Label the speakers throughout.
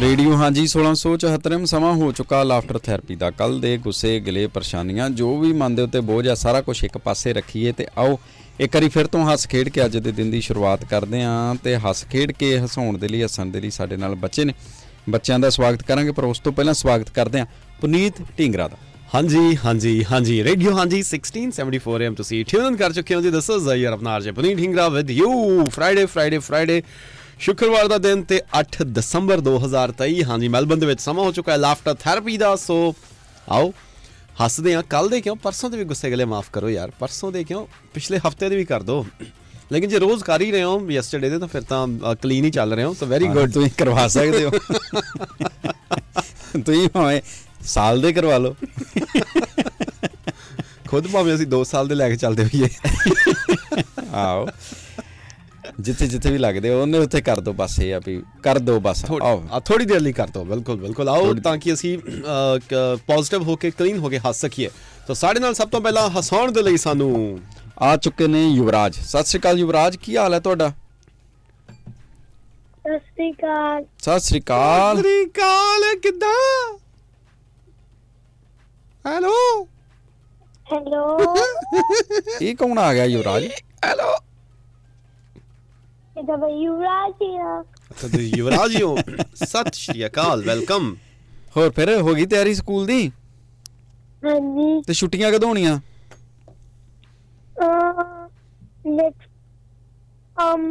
Speaker 1: Radio ਹਾਂਜੀ 1674 ਸਮਾਂ ਹੋ ਚੁੱਕਾ ਲਾਫਟਰ ਥੈਰੇਪੀ ਦਾ। ਕੱਲ ਦੇ ਗੁੱਸੇ ਗਿਲੇ ਪਰੇਸ਼ਾਨੀਆਂ, ਜੋ ਵੀ ਮਨ ਦੇ ਉੱਤੇ ਬੋਝ ਆ, ਸਾਰਾ ਕੁਝ ਇੱਕ ਪਾਸੇ ਰੱਖੀਏ ਤੇ ਆਓ, ਇੱਕ ਵਾਰੀ ਫਿਰ ਤੋਂ ਹੱਸ ਖੇਡ ਕੇ ਅੱਜ ਦੇ ਦਿਨ ਦੀ ਸ਼ੁਰੂਆਤ ਕਰਦੇ ਆਂ ਤੇ ਹੱਸ ਖੇਡ ਕੇ ਹਸਾਉਣ ਦੇ ਲਈ, ਹੱਸਣ ਦੇ ਲਈ ਸਾਡੇ ਨਾਲ ਬੱਚੇ ਨੇ। ਬੱਚਿਆਂ ਦਾ ਸਵਾਗਤ ਕਰਾਂਗੇ, ਪਰ ਉਸ ਤੋਂ ਪਹਿਲਾਂ ਸਵਾਗਤ ਕਰਦੇ ਆਂ ਪੁਨੀਤ ਢਿੰਗਰਾ ਦਾ।
Speaker 2: ਹਾਂਜੀ ਹਾਂਜੀ ਹਾਂਜੀ, ਰੇਡੀਓ ਹਾਂਜੀ 1674 ਐਮ ਤੁਸੀਂ ਟਿਊਨ ਕਰ ਚੁੱਕੇ ਹੋ ਜੀ। ਦਿਸ ਇਜ਼ ਯਰ ਆਪਣਾ RJ Puneet Hingra with you Friday Friday Friday ਸ਼ੁੱਕਰਵਾਰ ਦਾ ਦਿਨ ਤੇ 8 ਦਸੰਬਰ 2023 ਹਾਂਜੀ ਮੈਲਬਨ ਦੇ ਵਿੱਚ ਸਮਾਂ ਹੋ ਚੁੱਕਾ ਹੈ ਲਾਫਟਰ ਥੈਰੇਪੀ ਦਾ ਸੋ ਆਓ ਹੱਸਦੇ ਆ ਕੱਲ ਦੇ ਕਿਉਂ? ਪਰਸੋਂ ਦੇ ਵੀ ਗੁੱਸੇ ਗਲੇ ਮਾਫ ਕਰੋ ਯਾਰ ਪਰਸੋਂ ਦੇ ਕਿਉਂ? ਪਿਛਲੇ ਹਫ਼ਤੇ ਦੇ ਵੀ ਕਰ ਦੋ। ਲੇਕਿਨ ਜੇ ਰੋਜ਼ ਕਰ ਹੀ ਰਹੇ ਹੋ ਯੈਸਟਰਡੇ ਦੇ ਤਾਂ ਫਿਰ ਤਾਂ ਕਲੀਨ ਹੀ ਚੱਲ ਰਹੇ ਹੋ ਸੋ ਵੈਰੀ ਗੁੱਡ
Speaker 1: ਤੁਸੀਂ ਕਰਵਾ ਸਕਦੇ ਹੋ। ਤੁਸੀਂ ਭਾਵੇਂ ਸਾਲ ਦੇ ਕਰਵਾ ਲਓ।
Speaker 2: ਖੁਦ ਭਾਵੇਂ ਅਸੀਂ 2 ਸਾਲ ਦੇ ਲੈ ਕੇ ਚੱਲਦੇ ਹੋਈਏ।
Speaker 1: ਆਓ। ਜਿੱਥੇ ਜਿੱਥੇ ਵੀ ਲੱਗਦੇ ਉਹਨੇ ਉੱਥੇ ਕਰ ਦੋ ਬਸ ਇਹ ਆ ਵੀ ਕਰ ਦੋ ਬਸ। ਆਓ।
Speaker 2: ਆ ਥੋੜੀ ਦੇਰ ਲਈ ਕਰ ਦੋ ਬਿਲਕੁਲ ਬਿਲਕੁਲ। ਆਓ ਤਾਂ ਕਿ ਅਸੀਂ ਪੋਜ਼ਿਟਿਵ ਹੋ ਕੇ ਕਲੀਨ ਹੋ ਕੇ ਹੱਸ ਸਕੀਏ। ਤਾਂ ਸਾਡੇ ਨਾਲ ਸਭ ਤੋਂ ਪਹਿਲਾਂ ਹਸਾਉਣ ਦੇ ਲਈ ਸਾਨੂੰ
Speaker 1: ਆ ਚੁੱਕੇ ਨੇ ਯੁਵਰਾਜ। ਸਤਿ ਸ਼੍ਰੀ ਅਕਾਲ ਯੁਵਰਾਜ ਕੀ ਹਾਲ ਹੈ ਤੁਹਾਡਾ?
Speaker 3: ਸਤਿ ਸ਼੍ਰੀ ਅਕਾਲ।
Speaker 1: ਸਤਿ ਸ਼੍ਰੀ ਅਕਾਲ।
Speaker 2: ਕਾਲ ਕਿੱਦਾਂ? ਹੈਲੋ?
Speaker 3: ਹੈਲੋ?
Speaker 1: ਇਹ ਕੌਣ ਆ ਗਿਆ ਯੁਵਰਾਜ?
Speaker 2: ਹੈਲੋ?
Speaker 3: ਇਹਦਾ ਬਈ ਯੁਵਰਾਜ ਹੀ ਆ
Speaker 2: ਅੱਛਾ ਤੁਸੀਂ ਯੁਵਰਾਜ ਹੀ ਹੋ ਸਤਿ ਸ਼੍ਰੀ ਅਕਾਲ ਵੈਲਕਮ
Speaker 1: ਹੋਰ ਫਿਰ ਹੋ ਗਈ ਤਿਆਰੀ ਸਕੂਲ ਦੀ
Speaker 3: ਹਾਂਜੀ
Speaker 1: ਤੇ ਛੁੱਟੀਆਂ ਕਦੋਂ ਹੋਣੀਆਂ
Speaker 3: ਨੈਕਸਟ um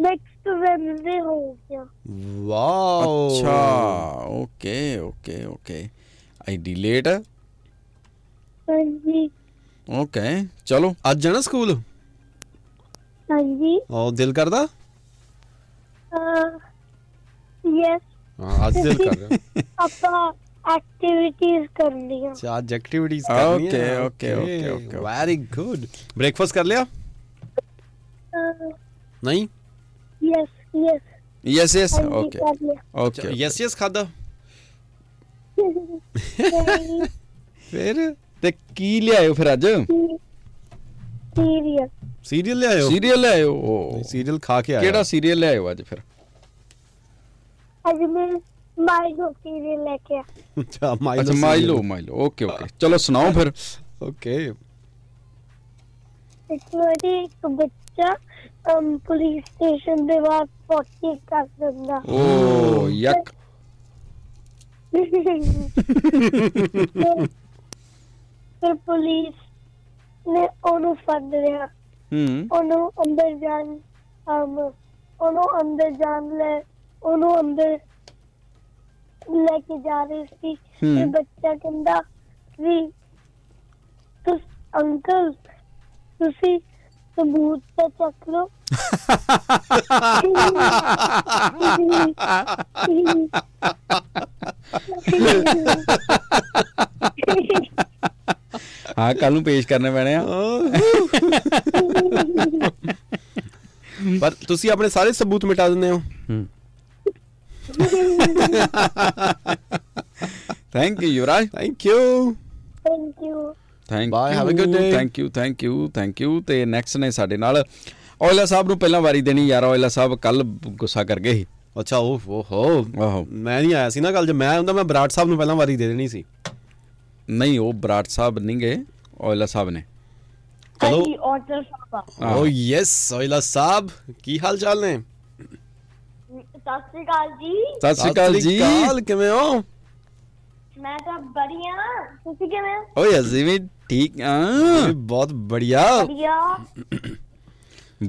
Speaker 3: ਨੈਕਸਟ ਵੈਨਸਡੇ ਹੋ ਗਿਆ
Speaker 2: ਵਾਓ
Speaker 1: ਅੱਛਾ ਓਕੇ ਓਕੇ ਓਕੇ ਆਈਡੀ ਲੇਟ
Speaker 3: ਹਾਂਜੀ
Speaker 1: ਓਕੇ ਚਲੋ
Speaker 2: ਅੱਜ ਜਾਣਾ ਸਕੂਲ
Speaker 3: ਹਾਂਜੀ।
Speaker 2: ਉਹ ਦਿਲ ਕਰਦਾ?
Speaker 3: ਯੈਸ
Speaker 2: ਹਾਂ ਅੱਜ ਦਿਲ ਕਰ ਰਿਹਾ।
Speaker 3: ਆਪਾਂ ਐਕਟੀਵਿਟੀਜ਼ ਕਰਨੀਆਂ।
Speaker 2: ਅੱਛਾ ਅੱਜ ਐਕਟੀਵਿਟੀਜ਼ ਕਰਨੀਆਂ।
Speaker 1: Okay, okay, okay, okay.
Speaker 2: Very good breakfast ਕਰ ਲਿਆ? ਨਹੀਂ?
Speaker 1: Yes
Speaker 3: yes
Speaker 1: yes
Speaker 3: yes okay
Speaker 1: okay
Speaker 2: yes yes ਖਾਦਾ ਫਿਰ?
Speaker 1: ਤੇ ਕੀ ਲਿਆਇਓ ਫਿਰ ਅੱਜ?
Speaker 3: ਸੀਰੀਅਸ
Speaker 2: ਸੀਰੀਅਲ ਲਿਆਇਓ?
Speaker 1: ਸੀਰੀਅਲ ਲਿਆਇਓ
Speaker 2: ਸੀਰੀਅਲ ਖਾ ਕੇ ਆਇਆ
Speaker 1: ਕਿਹੜਾ ਸੀਰੀਅਲ ਲਿਆਇਓ ਅੱਜ ਫਿਰ?
Speaker 3: ਅੱਜ ਮੈਂ ਮਾਈਗੋ ਸੀਰੀਅਲ ਲੈ ਕੇ ਆ।
Speaker 2: ਅੱਛਾ ਮਾਈਲੋ
Speaker 1: ਅੱਛਾ ਮਾਈਲੋ ਮਾਈਲੋ ਓਕੇ ਓਕੇ। ਚਲੋ ਸੁਣਾਓ ਫਿਰ।
Speaker 2: ਓਕੇ।
Speaker 3: ਇੱਕ ਵਾਰੀ ਇੱਕ ਬੱਚਾ ਅਮ ਪੁਲਿਸ ਸਟੇਸ਼ਨ ਦੇ ਬਾਹਰ ਪੋਟੀ ਕਰ ਦਿੰਦਾ।
Speaker 1: ਓ ਯਕ।
Speaker 3: ਫਿਰ ਪੁਲਿਸ ਨੇ ਉਹਨੂੰ ਫੜ ਲਿਆ।
Speaker 1: ਹੂੰ।
Speaker 3: ਉਹਨੂੰ ਅੰਦਰ ਜਾਣ ਅਮ ਉਹਨੂੰ ਅੰਦਰ ਜਾਣ ਲੈ ਉਹਨੂੰ ਅੰਦਰ ਲੈ ਕੇ ਜਾ ਰਹੇ ਸੀ।
Speaker 1: ਹੂੰ।
Speaker 3: ਤੇ ਬੱਚਾ ਕਹਿੰਦਾ ਵੀ ਤੁਸ ਅੰਕਲ ਤੁਸੀਂ ਸਬੂਤ ਤਾਂ ਚੱਕ ਲਓ।
Speaker 1: ਹਾਂ ਕੱਲ ਨੂੰ ਪੇਸ਼ ਕਰਨੇ ਪੈਣੇ ਆ।
Speaker 2: ਪਰ ਤੁਸੀਂ ਆਪਣੇ ਸਾਰੇ ਸਬੂਤ ਮਿਟਾ ਦਿੰਦੇ ਹੋ।
Speaker 1: ਹੂੰ। Thank you Yuvraj
Speaker 2: thank you
Speaker 3: thank you
Speaker 1: thank
Speaker 2: Bye, have a good day.
Speaker 1: Thank you thank you thank you ਤੇ ਨੈਕਸਟ ਨੇ ਸਾਡੇ ਨਾਲ ਔਇਲਾ ਸਾਹਿਬ ਨੂੰ ਪਹਿਲਾਂ ਵਾਰੀ ਦੇਣੀ ਯਾਰ ਔਇਲਾ ਸਾਹਿਬ ਕੱਲ ਗੁੱਸਾ ਕਰ ਗਏ ਸੀ।
Speaker 2: ਅੱਛਾ ਉਹ ਹੋ ਮੈਂ ਨਹੀਂ ਆਇਆ ਸੀ ਨਾ ਕੱਲ ਜੇ ਮੈਂ ਹੁੰਦਾ ਮੈਂ ਬਰਾੜ ਸਾਹਿਬ ਨੂੰ ਪਹਿਲਾਂ ਵਾਰੀ ਦੇ ਦੇਣੀ ਸੀ।
Speaker 1: ਨਹੀਂ ਉਹ ਬਰਾੜ ਸਾਹਿਬ ਨਹੀਂ ਗਏ ਔਇਲਾ ਸਾਹਿਬ ਨੇ
Speaker 2: ਚਲੋ।
Speaker 3: ਸਾਬਾ
Speaker 1: ਆਹੋ।
Speaker 2: ਓ ਯੈਸ ਸੋਇਲਾ ਸਾਹਿਬ ਕੀ ਹਾਲ ਚਾਲ ਨੇ
Speaker 3: ਸਤਿ ਸ਼੍ਰੀ ਅਕਾਲ ਜੀ
Speaker 1: ਸਤਿ ਸ਼੍ਰੀ ਅਕਾਲ ਜੀ
Speaker 2: ਕਿਵੇਂ ਹੋ
Speaker 3: ਮੈਂ ਤਾਂ ਬੜੀਆ ਤੁਸੀਂ ਕਿਵੇਂ ਹੋ
Speaker 1: ਓਏ ਅਸੀਂ ਵੀ ਠੀਕ ਆ
Speaker 2: ਬਹੁਤ ਬੜੀਆ
Speaker 3: ਬੜੀਆ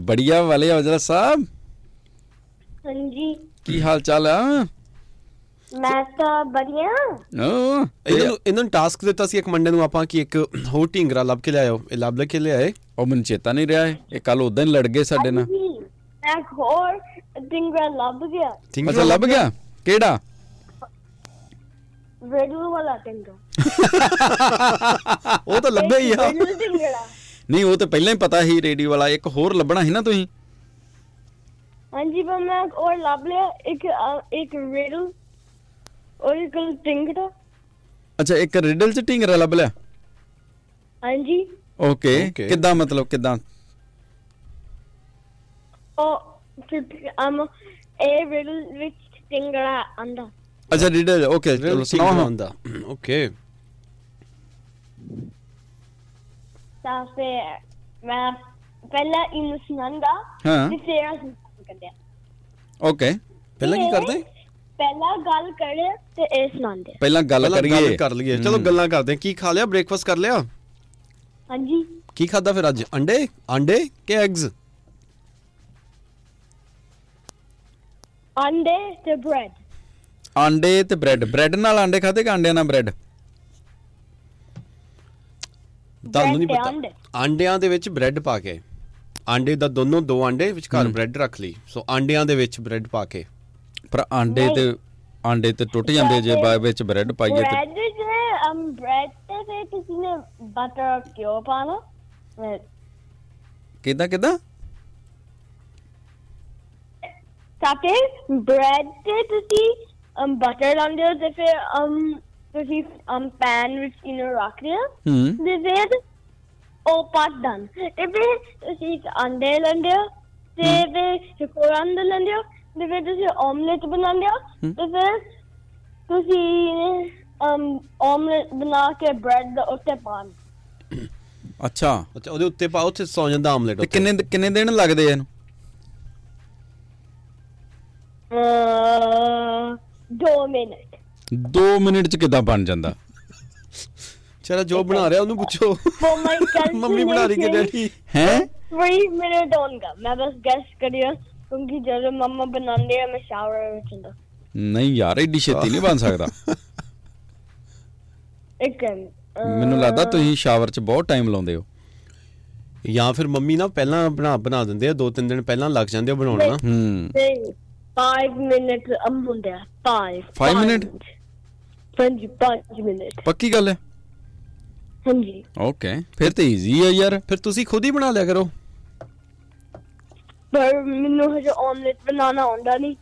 Speaker 1: ਬੜੀਆ ਵਾਲੇ ਔਜਲਾ ਸਾਹਿਬ
Speaker 3: ਹਾਂਜੀ
Speaker 1: ਕੀ ਹਾਲ ਚਾਲ ਆ
Speaker 3: ਮੈਂ ਤਾਂ ਬੜੀਆ
Speaker 1: ਓ
Speaker 2: ਇਹਨਾਂ ਨੂੰ ਇਹਨਾਂ ਨੂੰ ਟਾਸਕ ਦਿੱਤਾ ਸੀ ਇੱਕ ਮੰਡੇ ਨੂੰ ਆਪਾਂ ਕਿ ਇੱਕ ਹੋਰ ਢੀਂਗਰਾ ਲੱਭ ਕੇ ਲਿਆਓ ਇਹ ਲੱਭ ਲੈ ਕੇ ਲਿਆਏ।
Speaker 1: ਉਹ ਮੈਨੂੰ ਚੇਤਾ ਨਹੀਂ ਰਿਹਾ ਇਹ। ਕੱਲ ਉਦਾਂ ਹੀ ਲੜ ਗਏ ਸਾਡੇ ਨਾਲ।
Speaker 3: ਮੈਂ ਇੱਕ ਹੋਰ ਡਿੰਗਰਾ ਲੱਭ ਗਿਆ।
Speaker 2: ਢੀਂਗਰਾ
Speaker 1: ਅੱਛਾ ਲੱਭ ਗਿਆ? ਕਿਹੜਾ?
Speaker 3: ਰੇਡੂ ਵਾਲਾ ਡਿੰਗਰਾ
Speaker 2: ਉਹ ਤਾਂ ਲੱਭਿਆ ਹੀ ਆ।
Speaker 1: ਨਹੀਂ ਉਹ ਤਾਂ ਪਹਿਲਾਂ ਹੀ ਪਤਾ ਸੀ ਰੇਡੀਓ ਵਾਲਾ ਇੱਕ ਹੋਰ ਲੱਭਣਾ ਸੀ ਨਾ ਤੁਸੀਂ।
Speaker 3: ਹਾਂਜੀ ਪਰ ਮੈਂ ਹੋਰ ਲੱਭ ਲਿਆ। ਇੱਕ ਇੱਕ ਰੇਡੂ ਇੱਕ ਡਿੰਗਰਾ
Speaker 1: ਅੱਛਾ ਇੱਕ ਰਿਡਲ ਚ ਢਿੰਗਰਾ ਲੱਭ ਲਿਆ?
Speaker 3: ਹਾਂਜੀ।
Speaker 1: Okay
Speaker 2: Okay.
Speaker 1: ਕਿੱਦਾਂ ਮਤਲਬ ਕਿੱਦਾਂ?
Speaker 3: ਉਹ ਫਿਰ ਅਮ ਇਹ ਰਿਡਲ ਵਿੱਚ stingray anda.
Speaker 1: ਅੱਛਾ ਡੀਡਰ ਓਕੇ ਚਲੋ ਸੁਣਾਓ ਹਾਂ
Speaker 2: ਹੁੰਦਾ ਓਕੇ।
Speaker 3: ਤਾਂ ਫਿਰ ਮੈਂ ਪਹਿਲਾਂ ਇਹਨੂੰ ਸੁਣਾਂਗਾ
Speaker 1: ਹਾਂ।
Speaker 3: ਤੇ ਫਿਰ ਅਸੀਂ ਕਰਦੇ
Speaker 1: ਓਕੇ।
Speaker 2: ਪਹਿਲਾਂ ਕੀ ਕਰਦੇ?
Speaker 3: ਪਹਿਲਾਂ ਗੱਲ ਕਰੇ ਤੇ ਇਹ ਸੁਣਾਉਂਦੇ
Speaker 1: ਪਹਿਲਾਂ ਗੱਲ
Speaker 2: ਪਹਿਲਾਂ ਗੱਲ
Speaker 1: ਕਰੀਏ।
Speaker 2: ਕਰ ਲਈਏ। ਚਲੋ ਗੱਲਾਂ ਕਰਦੇ ਹਾਂ। ਕੀ ਖਾ ਲਿਆ? ਬ੍ਰੇਕਫਾਸਟ ਕਰ ਲਿਆ?
Speaker 3: ਹਾਂਜੀ।
Speaker 2: ਕੀ ਖਾਦਾ ਫਿਰ ਅੱਜ? ਅੰਡੇ? ਅੰਡੇ ਕਿ ਐਗਸ
Speaker 3: ਅੰਡੇ ਤੇ ਬ੍ਰੈਡ
Speaker 1: ਆਂਡੇ ਤੇ ਬ੍ਰੈਡ ਬ੍ਰੈਡ ਨਾਲ ਆਂਡੇ ਖਾਦੇ ਕਿ ਆਂਡਿਆਂ ਨਾਲ ਬ੍ਰੈਡ
Speaker 2: ਤੁਹਾਨੂੰ ਨਹੀਂ ਪਤਾ।
Speaker 3: ਅੰਡੇ।
Speaker 2: ਆਂਡਿਆਂ ਦੇ ਵਿੱਚ ਬ੍ਰੈਡ ਪਾ ਕੇ। ਆਂਡੇ ਦਾ ਦੋਨੋਂ ਦੋ ਆਂਡੇ ਵਿਚਕਾਰ ਬ੍ਰੈਡ ਰੱਖ ਲਈ। ਸੋ ਆਂਡਿਆਂ ਦੇ ਵਿੱਚ ਬ੍ਰੈਡ ਪਾ ਕੇ।
Speaker 1: ਪਰ ਆਂਡੇ ਤੇ ਆਂਡੇ ਤੇ ਟੁੱਟ ਜਾਂਦੇ ਜੇ ਬਾਅਦ ਵਿੱਚ ਬ੍ਰੈਡ ਪਾਈਏ ਤੇ।
Speaker 3: ਬ੍ਰੈਡ ਜੇ ਅਮ ਬ੍ਰੈਡ ਤੇ ਫਿਰ ਤੁਸੀਂ ਨੇ ਬਟਰ ਕਿਉਂ ਪਾਣਾ?
Speaker 1: ਕਿਦਾਂ ਕਿਦਾਂ?
Speaker 3: ਤਾਂ ਕਿ ਬ੍ਰੈਡ ਤੇ ਤੁਸੀਂ ਅਮ ਬਟਰ ਲਾਉਂਦੇ ਹੋ ਤੇ ਫਿਰ ਅਮ ਤੁਸੀਂ ਅਮ ਪੈਨ ਵਿੱਚ ਇਹਨੂੰ ਰੱਖਦੇ ਹੋ।
Speaker 1: ਹੂੰ।
Speaker 3: ਤੇ ਫਿਰ ਉਹ ਪੱਕ ਦਨ ਤੇ ਫਿਰ ਤੁਸੀਂ ਅੰਡੇ ਲੈਂਦੇ ਹੋ ਤੇ ਫਿਰ ਅੰਡਾ ਲੈਂਦੇ ਹੋ ਤੇ ਫਿਰ ਤੁਸੀਂ ਆਮਲੇਟ ਬਣਾਉਂਦੇ ਹੋ ਤੇ ਫਿਰ ਤੁਸੀਂ ਅਮ ਆਮਲੇਟ ਬਣਾ ਕੇ ਬ੍ਰੈਡ ਦੇ ਉੱਤੇ ਪਾਣ
Speaker 1: ਅੱਛਾ।
Speaker 2: ਅੱਛਾ ਉਹਦੇ ਉੱਤੇ ਪਾ ਉੱਥੇ ਸੌ ਜਾਂਦਾ ਆਮਲੇਟ
Speaker 1: ਤੇ ਕਿੰਨੇ ਕਿੰਨੇ ਦਿਨ ਲੱਗਦੇ ਆ ਇਹਨੂੰ?
Speaker 3: ਅਹ, ਦੋ ਮਿੰਟ।
Speaker 1: 2 ਮਿੰਟ ਚ ਕਿਦਾਂ ਬਣ ਜਾਂਦਾ?
Speaker 2: ਚਲੋ ਜੋ ਬਣਾ ਰਿਹਾ ਉਹਨੂੰ ਪੁੱਛੋ।
Speaker 3: For my
Speaker 2: ਮੰਮੀ ਬਣਾ ਰਹੀ ਕਿ
Speaker 3: calculation,
Speaker 2: ਡੈਡੀ?
Speaker 1: ਹੈ?
Speaker 3: 3 ਮਿੰਟ ਹੋਣਗਾ ਮੈਂ ਬਸ ਗੈਸ ਕਰਿਆ ਕਿਉਂਕਿ ਜਦੋਂ ਮੰਮਾ ਬਣਾਉਂਦੇ ਆ ਮੈਂ ਸ਼ਾਵਰ ਵਿੱਚ ਹੁੰਦਾ।
Speaker 1: ਨਹੀਂ ਯਾਰ ਏਡੀ ਛੇਤੀ ਨਹੀਂ ਬਣ ਸਕਦਾ।
Speaker 3: ਇੱਕ ਮਿੰਟ
Speaker 1: ਮੈਨੂੰ ਲੱਗਦਾ ਤੁਸੀਂ ਸ਼ਾਵਰ 'ਚ ਬਹੁਤ ਟਾਈਮ ਲਾਉਂਦੇ ਹੋ।
Speaker 2: ਜਾਂ ਫਿਰ ਮੰਮੀ ਨਾ ਪਹਿਲਾਂ ਬਣਾ ਬਣਾ ਦਿੰਦੇ ਆ ਦੋ ਤਿੰਨ ਦਿਨ ਪਹਿਲਾਂ ਲੱਗ ਜਾਂਦੇ ਆ ਬਣਾਉਣ ਨਾ
Speaker 1: ਹੂੰ।
Speaker 3: ਤੇ 5 ਮਿੰਟ ਅਮ ਹੁੰਦੇ ਆ 5
Speaker 1: Five minute?
Speaker 3: ਹਾਂਜੀ 5 ਮਿੰਟ
Speaker 1: ਪੱਕੀ ਗੱਲ ਹੈ?
Speaker 3: ਹਾਂਜੀ।
Speaker 1: ਓਕੇ ਫਿਰ ਤੇ ਈਜ਼ੀ ਆ ਯਾਰ।
Speaker 2: ਫਿਰ ਤੁਸੀਂ ਖੁਦ ਹੀ ਬਣਾ ਲਿਆ ਕਰੋ।
Speaker 3: ਪਰ ਮੈਨੂੰ ਹਜੇ ਆਮਲੇਟ ਬਣਾਉਣਾ ਆਉਂਦਾ ਨਹੀਂ।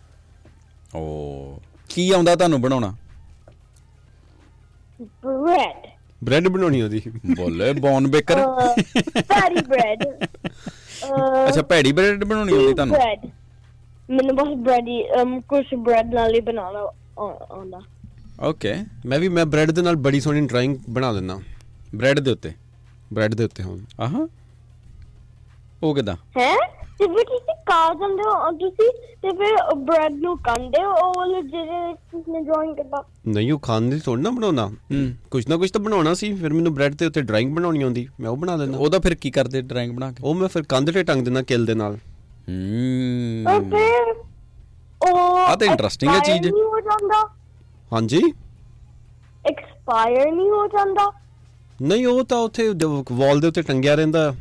Speaker 1: ਓ ਕੀ ਆਉਂਦਾ ਤੁਹਾਨੂੰ ਬਣਾਉਣਾ?
Speaker 3: ਬ੍ਰੈਡ
Speaker 2: ਬ੍ਰੈਡ ਬਣਾਉਣੀ ਉਹਦੀ।
Speaker 1: ਬੋਲੇ ਬੌਨ ਬੇਕਰ
Speaker 3: ਫੈਰੀ ਬ੍ਰੈਡ
Speaker 1: ਅੱਛਾ ਭੈੜੀ ਬ੍ਰੈਡ ਬਣਾਉਣੀ ਆਉਂਦੀ ਤੁਹਾਨੂੰ?
Speaker 3: ਬ੍ਰੈਡ ਮੈਨੂੰ ਬਸ ਬ੍ਰੈਡ ਹੀ ਕੁਝ ਬ੍ਰੈਡ ਨਾਲ ਹੀ ਬਣਾਉਣਾ ਆਉਂਦਾ।
Speaker 1: ਓਕੇ
Speaker 2: ਮੈਂ ਵੀ ਮੈਂ ਬ੍ਰੈਡ ਦੇ ਨਾਲ ਬੜੀ ਸੋਹਣੀ ਡਰਾਇੰਗ ਬਣਾ ਦਿੰਦਾ
Speaker 1: ਬ੍ਰੈਡ ਦੇ ਉੱਤੇ।
Speaker 2: ਬ੍ਰੈਡ ਦੇ ਉੱਤੇ ਹੁਣ।
Speaker 1: ਆਹਾਂ। ਉਹ ਕਿਦਾਂ?
Speaker 3: ਹੈ? ਤੇ ਫਿਰ ਤੁਸੀਂ ਕਾ ਜਾਂਦੇ ਹੋ ਔਰ ਤੁਸੀਂ ਤੇ ਫਿਰ ਬ੍ਰੈਡ ਨੂੰ ਕੰਦੇ ਹੋ ਉਹ ਵਾਲੇ ਜਿਹੜੇ ਤੁਸੀਂ ਡਰਾਇੰਗ ਕਰਦਾ
Speaker 2: ਨਹੀਂ ਉਹ ਖਾਣ ਦੀ ਥੋੜਾ ਨਾ ਬਣਾਉਣਾ। ਕੁਛ ਨਾ ਕੁਛ ਤਾਂ ਬਣਾਉਣਾ ਸੀ ਫਿਰ ਮੈਨੂੰ ਬ੍ਰੈਡ ਦੇ ਉੱਤੇ ਡਰਾਇੰਗ ਬਣਾਉਣੀ ਆਉਂਦੀ ਮੈਂ ਉਹ ਬਣਾ ਲੈਂਦਾ
Speaker 1: ਉਹਦਾ ਫਿਰ ਕੀ ਕਰਦੇ ਡਰਾਇੰਗ ਬਣਾ ਕੇ?
Speaker 2: ਉਹ ਮੈਂ ਫਿਰ ਕੰਧ ਤੇ ਟੰਗ ਦਿੰਦਾ ਕਿਲ ਦੇ ਨਾਲ।
Speaker 3: ਔਰ
Speaker 1: ਹੂੰ
Speaker 3: ਫਿਰ ਉਹ
Speaker 1: ਆਹ ਤਾਂ interesting ਹੈ ਚੀਜ਼।
Speaker 3: ਨਹੀਂ ਹੋ ਜਾਂਦਾ।
Speaker 2: ਹਾਂਜੀ?
Speaker 3: ਐਕਸਪਾਇਰ ਨਹੀਂ ਹੋ ਜਾਂਦਾ।
Speaker 2: ਨਹੀਂ ਉਹ ਤਾਂ ਉੱਥੇ ਵਾਲ ਦੇ ਉੱਤੇ ਟੰਗਿਆ ਰਹਿੰਦਾ।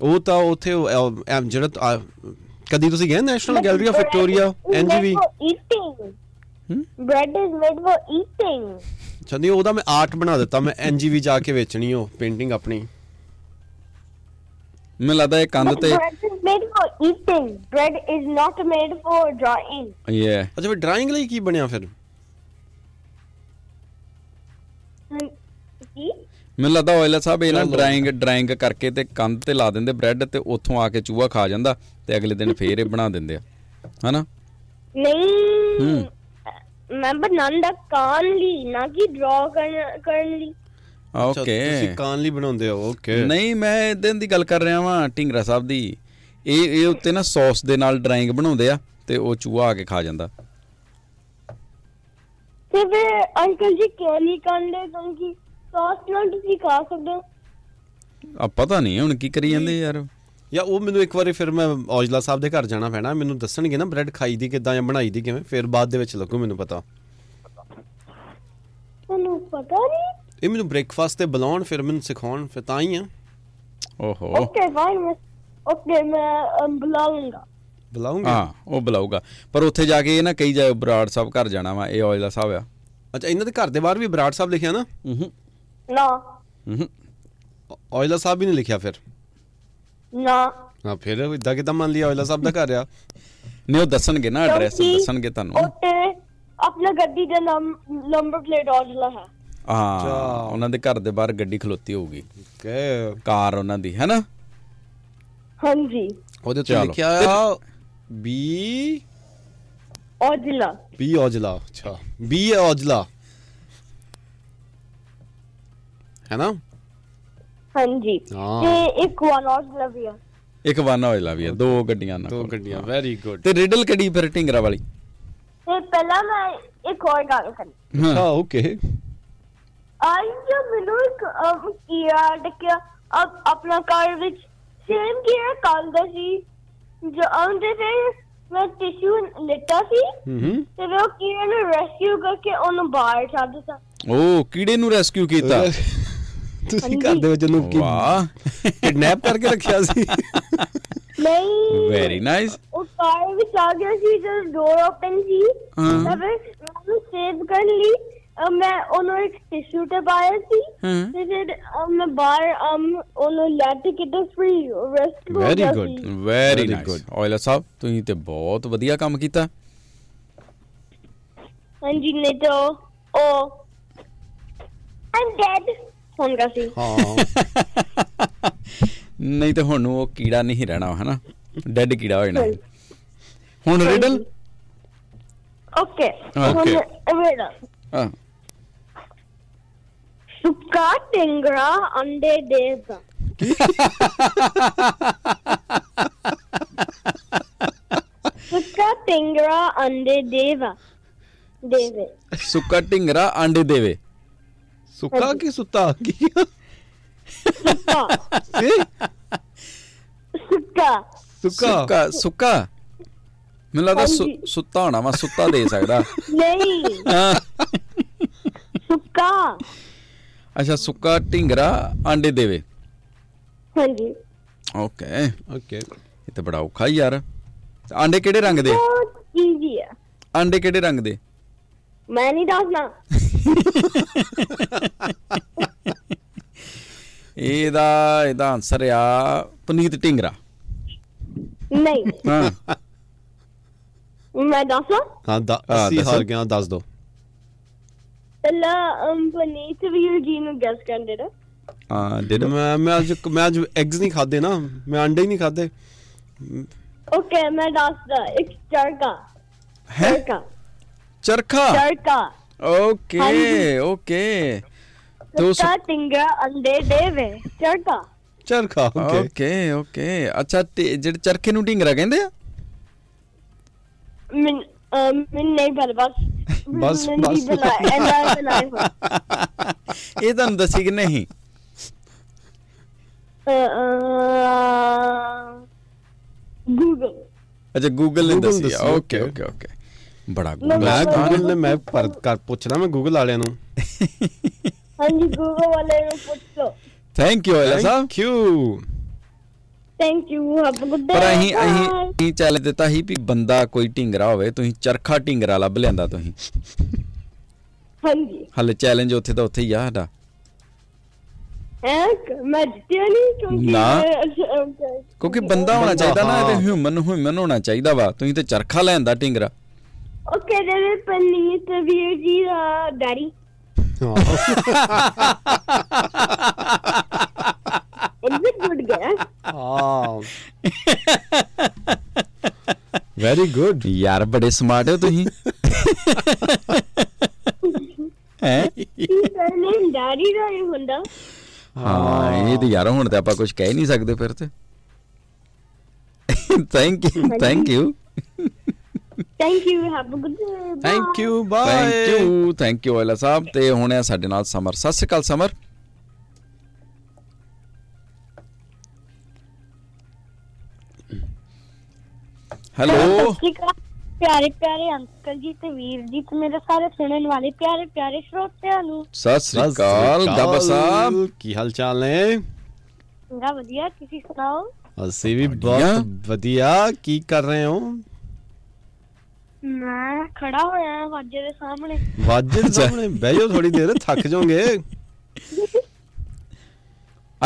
Speaker 2: ਉਹ ਤਾਂ ਉੱਥੇ ਜਿਹੜਾ ਕਦੀ ਤੁਸੀਂ ਗਏ national gallery of Victoria
Speaker 1: NGV?
Speaker 3: Bread is made for eating
Speaker 2: ਚੰਦੀ ਉਹਦਾ ਮੈਂ ਆਰਟ ਬਣਾ ਦਿੱਤਾ ਮੈਂ ਐਨਜੀਵੀ ਜਾ ਕੇ ਵੇਚਣੀ ਉਹ ਪੇਂਟਿੰਗ ਆਪਣੀ।
Speaker 1: ਮੈਨੂੰ ਲੱਗਦਾ ਇਹ ਕੰਧ ਤੇ
Speaker 3: made for eating. Bread is not made for drying
Speaker 1: ਇਹ
Speaker 2: ਅੱਛਾ ਫਿਰ ਡਰਾਇੰਗ ਲਈ ਕੀ ਬਣਿਆ ਫਿਰ?
Speaker 3: ਕੀ?
Speaker 1: ਮੈਨੂੰ ਲੱਗਦਾ ਆਇਲ ਸਾਹਿਬ ਇਹ ਨਾ
Speaker 2: ਚਲੋ।
Speaker 1: ਡਰਾਇੰਗ ਡਰਾਇੰਗ ਕਰਕੇ ਤੇ ਕੰਧ ਤੇ ਲਾ ਦਿੰਦੇ ਬ੍ਰੈਡ ਤੇ ਉੱਥੋਂ ਆ ਕੇ ਚੂਹਾ ਖਾ ਜਾਂਦਾ ਤੇ ਅਗਲੇ ਦਿਨ ਫੇਰ ਇਹ ਬਣਾ ਦਿੰਦੇ ਆ। ਹਨਾ?
Speaker 3: ਨਹੀਂ
Speaker 1: ਹੂੰ।
Speaker 3: ਮੈਂ ਬਣਾਉਂਦਾ ਕਾਨ ਲਈ ਨਾ ਕਿ ਡਰਾ ਕਰਨ ਲਈ।
Speaker 1: ਓਕੇ
Speaker 2: ਤੁਸੀਂ ਕਾਨ ਲਈ ਬਣਾਉਂਦੇ ਹੋ ਓਕੇ
Speaker 1: ਨਹੀਂ ਮੈਂ ਇਦਾਂ ਦੀ ਗੱਲ ਕਰ ਰਿਹਾ ਵਾਂ ਢਿੰਗਰਾ ਸਾਹਿਬ ਦੀ। ਇਹ ਇਹ ਉੱਤੇ ਨਾ ਸੌਸ ਦੇ ਨਾਲ ਡਰਾਇੰਗ ਬਣਾਉਂਦੇ ਆ ਤੇ ਉਹ ਚੂਹਾ ਆ ਕੇ ਖਾ ਜਾਂਦਾ।
Speaker 3: ਤੇ ਫਿਰ ਅੰਕਲ ਜੀ ਕਿਉਂ ਨਹੀਂ ਕਰਦੇ ਕਿਉਂਕਿ ਸੌਸ ਨਾਲ ਤੁਸੀਂ ਖਾ ਸਕਦੇ ਹੋ।
Speaker 1: ਆ ਪਤਾ ਨਹੀਂ ਹੁਣ ਕੀ ਕਰੀ ਜਾਂਦੇ ਯਾਰ।
Speaker 2: ਜਾਂ ਉਹ ਮੈਨੂੰ ਇੱਕ ਵਾਰੀ ਫਿਰ ਮੈਂ ਔਜਲਾ ਸਾਹਿਬ ਦੇ ਘਰ ਜਾਣਾ ਪੈਣਾ ਮੈਨੂੰ ਦੱਸਣਗੇ ਨਾ ਬ੍ਰੈਡ ਖਾਈ ਦੀ ਕਿੱਦਾਂ ਜਾਂ ਬਣਾਈ ਦੀ ਕਿਵੇਂ ਫਿਰ ਬਾਅਦ ਦੇ ਵਿੱਚ ਲੱਗੂ ਮੈਨੂੰ ਪਤਾ।
Speaker 3: ਤੁਹਾਨੂੰ ਪਤਾ ਨਹੀਂ?
Speaker 2: ਇਹ ਮੈਨੂੰ ਬ੍ਰੇਕਫਾਸਟ ਤੇ ਬੁਲਾਉਣ ਫਿਰ ਮੈਨੂੰ ਸਿਖਾਉਣ ਫਿਰ ਤਾਂ ਹੀ ਆ।
Speaker 1: ਓਹੋ।
Speaker 3: ਓਕੇ ਫਾਈਨ ਓਕੇ ਮੈਂ ਅਮ, ਬੁਲਾ ਲੂੰਗਾ
Speaker 2: ਬੁਲਾਉਂਗੇ
Speaker 1: ਹਾਂ ਉਹ ਬੁਲਾਊਗਾ। ਪਰ ਉੱਥੇ ਜਾ ਕੇ ਇਹ ਨਾ ਕਹੀ ਜਾਓ ਬਰਾੜ ਸਾਹਿਬ ਘਰ ਜਾਣਾ ਵਾ ਇਹ ਔਜਲਾ ਸਾਹਿਬ ਆ।
Speaker 2: ਅੱਛਾ ਇਹਨਾਂ ਦੇ ਘਰ ਦੇ ਬਾਹਰ ਵੀ ਬਰਾੜ ਸਾਹਿਬ ਲਿਖਿਆ ਨਾ?
Speaker 1: ਹੂੰ।
Speaker 3: ਨਾ।
Speaker 1: ਹੂੰ
Speaker 2: ਔਜਲਾ ਸਾਹਿਬ ਵੀ ਨਹੀਂ ਲਿਖਿਆ ਫਿਰ?
Speaker 3: ਨਾ।
Speaker 2: ਹਾਂ ਫਿਰ ਇਦਾਂ ਕਿਦਾਂ ਮੰਨ ਲਿਆ ਔਜਲਾ ਸਾਹਿਬ ਦਾ ਘਰ ਆ?
Speaker 1: ਨਹੀਂ ਉਹ ਦੱਸਣਗੇ ਨਾ ਐਡਰੈਸ
Speaker 3: ਕਿਉਂਕਿ
Speaker 1: ਦੱਸਣਗੇ ਤੁਹਾਨੂੰ।
Speaker 3: ਉੱਤੇ ਆਪਣਾ ਗੱਡੀ ਦਾ ਨੰਬਰ ਪਲੇਟ ਔਜਲਾ ਹੈ।
Speaker 1: ਹਾਂ। ਉਹਨਾਂ ਦੇ ਘਰ ਦੇ ਬਾਹਰ ਗੱਡੀ ਖਲੋਤੀ ਹੋਊਗੀ।
Speaker 2: ਓਕੇ
Speaker 1: ਕਾਰ ਉਹਨਾਂ ਦੀ ਹੈ ਨਾ?
Speaker 3: ਹਾਂਜੀ।
Speaker 2: ਉਹਦੇ ਉੱਤੇ
Speaker 1: ਚਲੋ।
Speaker 2: ਲਿਖਿਆ ਆ ਬੀ
Speaker 3: ਔਜਲਾ।
Speaker 2: ਬੀ ਔਜਲਾ ਅੱਛਾ। ਬੀ ਔਜਲਾ। ਹੈ ਨਾ
Speaker 3: ਹਾਂਜੀ। ਤੇ ਇੱਕ ਵਨ ਔਜਲਾ ਵੀ ਆ।
Speaker 1: ਇੱਕ ਵਾਨਾ ਹੋਇਲਾ ਵੀ ਆ ਦੋ ਗੱਡੀਆਂ ਨਾਲ।
Speaker 2: ਦੋ ਗੱਡੀਆਂ ਵੈਰੀ ਗੁੱਡ
Speaker 1: ਤੇ ਰਿਡਲ ਕਿਹੜੀ ਫਿਰ ਢਿੰਗਰਾ ਵਾਲੀ?
Speaker 3: ਤੇ ਪਹਿਲਾਂ ਮੈਂ ਇੱਕ ਹੋਰ ਗੱਲ ਕਰਨੀ
Speaker 2: ਹਾਂ। ਓਕੇ
Speaker 3: ਆਈ ਜੋ ਮੈਨੂੰ ਇੱਕ ਡਕਿਆ ਅਬ ਆਪਣਾ ਘਰ ਵਿੱਚ ਸੇਮ ਕੀੜਾ ਕੱਲਦਾ ਸੀ। ਜੋ ਆਉਂਦੇ ਤੇ ਮੈਂ ਟਿਸ਼ੂ ਲਿੱਤਾ ਸੀ। ਤੇ ਉਹ ਕੀੜੇ ਨੂੰ ਰੈਸਕਿਊ ਕਰਕੇ ਉਹਨੂੰ ਬਾਹਰ ਛੱਡ ਦਿੱਤਾ।
Speaker 1: ਓ ਕੀੜੇ ਨੂੰ ਰੈਸਕਿਊ ਕੀਤਾ?
Speaker 2: ਤੁਸੀਂ ਘਰ ਦੇ ਵਿੱਚ ਉਹਨੂੰ
Speaker 1: ਵਾਹ।
Speaker 2: ਕਿਡਨੈਪ ਕਰਕੇ ਰੱਖਿਆ ਸੀ।
Speaker 3: ਨਹੀਂ।
Speaker 1: ਵੈਰੀ ਨਾਈਸ
Speaker 3: ਉਹ ਕਾਰ ਵਿੱਚ ਆ ਗਿਆ ਸੀ ਜਦੋਂ ਡੋਰ ਓਪਨ ਸੀ। ਤਾਂ ਮੈਂ ਉਹਨੂੰ ਸੇਵ ਕਰ ਲਈ। ਮੈਂ ਉਹਨੂੰ ਇੱਕ ਟਿਸ਼ੂ ਤੇ ਪਾਇਆ ਸੀ। ਤੇ ਫਿਰ ਮੈਂ ਬਾਹਰ ਅਮ ਉਹਨੂੰ ਲੈਟ ਕੇ ਤਾਂ ਫ੍ਰੀ ਰੈਸਟ ਹੋ
Speaker 2: very Very
Speaker 1: nice
Speaker 2: good.
Speaker 1: Aila Sahib ਤੁਸੀਂ ਤੇ ਬਹੁਤ ਵਧੀਆ ਕੰਮ ਕੀਤਾ।
Speaker 3: ਹਾਂਜੀ ਨਹੀਂ ਤਾਂ ਉਹ। I'm dead ਹੋਣ ਸੀ।
Speaker 2: ਹਾਂ।
Speaker 1: ਨਹੀਂ ਤੇ ਹੁਣ ਉਹ ਕੀੜਾ ਨਹੀਂ ਰਹਿਣਾ ਹਨਾ? ਡੈਡ ਕੀੜਾ ਹੋ ਜਾਣਾ। ਹੁਣ ਰਿਡਲ
Speaker 3: ਓਕੇ. ਵੇਟ
Speaker 1: ਹਾਂ।
Speaker 3: ਸੁੱਕਾ ਟਿੰਗਰਾ ਅੰਡੇ ਦੇਗਾ। ਸੁੱਕਾ ਟਿੰਗਰਾ ਅੰਡੇ ਦੇਵਾ। ਦੇਵੇ।
Speaker 1: ਸੁੱਕਾ ਢਿੰਗਰਾ ਆਂਡੇ ਦੇਵੇ।
Speaker 2: ਸੁੱਕਾ ਕੀ ਸੁੱਤਾ? ਕੀ
Speaker 3: ਸੁੱਕਾ।
Speaker 2: ਸੀ?
Speaker 3: ਸੁੱਕਾ।
Speaker 2: ਸੁੱਕਾ?
Speaker 1: ਸੁੱਕਾ ਸੁੱਕਾ। ਮੈਨੂੰ ਲੱਗਦਾ ਸੁ-
Speaker 3: ਹਾਂਜੀ।
Speaker 1: ਸੁੱਤਾ ਹੋਣਾ ਵਾ ਸੁੱਤਾ ਦੇ ਸਕਦਾ।
Speaker 3: ਨਹੀਂ।
Speaker 1: ਹਾਂ।
Speaker 3: ਸੁੱਕਾ।
Speaker 1: ਅੱਛਾ ਸੁੱਕਾ ਢਿੰਗਰਾ ਆਂਡੇ ਦੇਵੇ।
Speaker 3: ਹਾਂਜੀ।
Speaker 1: ਓਕੇ।
Speaker 2: ਓਕੇ।
Speaker 1: ਇਹ ਤਾਂ ਬੜਾ ਔਖਾ ਹੀ ਯਾਰ। ਆਂਡੇ ਕਿਹੜੇ ਰੰਗ ਦੇ?
Speaker 3: ਬਹੁਤ ਈਜ਼ੀ ਹੈ
Speaker 1: ਆਂਡੇ ਕਿਹੜੇ ਰੰਗ ਦੇ?
Speaker 3: ਮੈਂ ਨਹੀਂ ਦੱਸਣਾ।
Speaker 1: ਇਹਦਾ ਇਹਦਾ ਆਨਸਰ ਆ ਪਨੀਤ ਢਿੰਗਰਾ।
Speaker 3: ਨਹੀਂ।
Speaker 1: ਹਾਂ।
Speaker 3: ਮੈਂ ਦੱਸਾਂ?
Speaker 2: ਹਾਂ ਅਸੀਂ। ਹਾਰ ਗਿਆ ਦੱਸ ਦੋ।
Speaker 3: ਪਹਿਲਾਂ ਪਨੀਤ ਵੀਰ ਜੀ ਨੂੰ ਗੈਸ ਕਰਦੇ ਨਾ।
Speaker 1: ਹਾਂ ਡਿਡ
Speaker 2: ਮੈਂ ਮੈਂ ਅੱਜ ਮੈਂ ਅੱਜ ਐਗਸ ਨਹੀਂ ਖਾਦੇ ਨਾ। ਮੈਂ ਅੰਡੇ ਹੀ ਨਹੀਂ ਖਾਦੇ
Speaker 3: ਓਕੇ ਮੈਂ ਦੱਸਦਾ। ਇੱਕ ਚਰਕਾ
Speaker 1: ਹੈ?
Speaker 3: ਚਰਕਾ
Speaker 1: ਚਰਖਾ?
Speaker 3: ਚਰਕਾ
Speaker 1: ਓਕੇ। ਓਕੇ ਤੋ
Speaker 3: ਸੁੱਕਾ ਟਿੰਗਰਾ ਅੰਡੇ ਦੇਵੇ ਚਰਕਾ
Speaker 2: ਚਰਖਾ ਓਕੇ
Speaker 1: ਓਕੇ ਓਕੇ ਅੱਛਾ ਤੇ ਜਿਹੜੇ ਚਰਖੇ ਨੂੰ ਢਿੰਗਰਾ ਕਹਿੰਦੇ ਆ
Speaker 3: ਮੈਂ ਮੈਂ ਨਹੀਂ ਪਰ ਬਸ
Speaker 2: ਬਸ- ਬਸ।
Speaker 3: ਬਣਾਇਆ
Speaker 1: ਇਹ ਤੁਹਾਨੂੰ ਦੱਸੀ ਕਿ ਨਹੀਂ
Speaker 3: ਗੂਗਲ
Speaker 1: ਅੱਛਾ ਗੂਗਲ ਨੇ ਦੱਸੀ
Speaker 2: ਦੱਸੀ,
Speaker 1: ਓਕੇ. ਓਕੇ ਓਕੇ ਬੜਾ
Speaker 3: ਮੈਂ
Speaker 1: ਗੂਗਲ
Speaker 2: ਮੈਂ ਗੂਗਲ ਨੇ ਮੈਂ ਪਰ ਕਰ ਪੁੱਛਣਾ ਮੈਂ ਗੂਗਲ ਵਾਲਿਆਂ ਨੂੰ।
Speaker 3: ਹਾਂਜੀ ਗੂਗਲ ਵਾਲੇ ਨੂੰ ਪੁੱਛ ਲਓ।
Speaker 1: Thank you Ala Sahib
Speaker 2: thank you
Speaker 3: thank you have a good day
Speaker 1: ਪਰ ਅਸੀਂ ਅਸੀਂ ਅਸੀਂ ਚੈਲੰਜ ਦਿੱਤਾ ਸੀ ਵੀ ਬੰਦਾ ਕੋਈ ਢਿੰਗਰਾ ਹੋਵੇ ਤੁਸੀਂ ਚਰਖਾ ਢਿੰਗਰਾ ਲੱਭ ਲਿਆਂਦਾ ਤੁਸੀਂ।
Speaker 3: ਹਾਂਜੀ।
Speaker 1: ਹਲੇ ਚੈਲੰਜ ਉੱਥੇ ਦਾ ਉੱਥੇ ਹੀ ਆ ਸਾਡਾ।
Speaker 3: ਮੈਂ ਜਿੱਤਿਆ ਨਹੀਂ ਕਿਉਂਕਿ.
Speaker 1: ਕਿਉਂਕਿ ਬੰਦਾ ਹੋਣਾ ਚਾਹੀਦਾ ਨਾ ਇਹ। ਹਿਊਮਨ ਹਿਊਮਨ ਹੋਣਾ ਚਾਹੀਦਾ ਵਾ। ਤੁਸੀਂ ਤੇ ਚਰਖਾ ਲੈਂਦਾ ਢਿੰਗਰਾ।
Speaker 3: ਓਕੇ ਦੇ ਪਨੀਤ ਵੀਰ ਜੀ ਦਾ daddy it's a good guess
Speaker 2: ਹਾਂ ਵੈਰੀ ਗੁੱਡ
Speaker 1: ਯਾਰ ਬੜੇ ਸਮਾਰਟ ਹੋ ਤੁਸੀਂ ਹੈ
Speaker 3: ਕੀ ਕਰਨੇ ਡੈਡੀ ਦਾ ਹੀ ਹੁੰਦਾ
Speaker 1: ਹਾਂ ਇਹ ਤੇ ਯਾਰ ਹੁਣ ਤੇ ਆਪਾਂ ਕੁਝ ਕਹਿ ਹੀ ਨਹੀਂ ਸਕਦੇ ਫਿਰ ਤੇ thank you thank you
Speaker 3: thank you have a good day
Speaker 2: thank you bye
Speaker 1: thank you thank you Ala Sahib ਤੇ ਹੁਣ ਹੈ ਸਾਡੇ ਨਾਲ ਸਮਰ। ਸਤਿ ਸ਼੍ਰੀ ਅਕਾਲ ਸਮਰ। ਹੈਲੋ
Speaker 3: ਪਿਆਰੇ ਪਿਆਰੇ ਅੰਕਲ ਜੀ ਤੇ ਵੀਰ ਜੀ ਤੇ ਮੇਰੇ ਸਾਰੇ ਸੁਣਨ ਵਾਲੇ ਪਿਆਰੇ ਪਿਆਰੇ ਸਰੋਤਿਆਂ ਨੂੰ।
Speaker 1: ਸਤਿ ਸ਼੍ਰੀ ਅਕਾਲ ਗੱਬ ਸਾਹਿਬ।
Speaker 2: ਕੀ ਹਾਲ ਚਾਲ ਨੇ?
Speaker 3: ਚੰਗਾ ਵਧੀਆ। ਤੁਸੀਂ ਸੁਣਾਓ?
Speaker 2: ਅਸੀਂ ਵੀ। ਬਹੁਤ ਵਧੀਆ। ਕੀ ਕਰ ਰਹੇ ਹੋ?
Speaker 3: ਮੈਂ ਖੜਾ ਹੋਇਆ ਹਾਂ ਵਾਜੇ ਦੇ ਸਾਹਮਣੇ।
Speaker 2: ਵਾਜੇ ਦੇ ਸਾਹਮਣੇ। ਬਹਿ ਜਾਓ ਥੋੜੀ ਦੇਰ ਥੱਕ ਜਾਓਗੇ।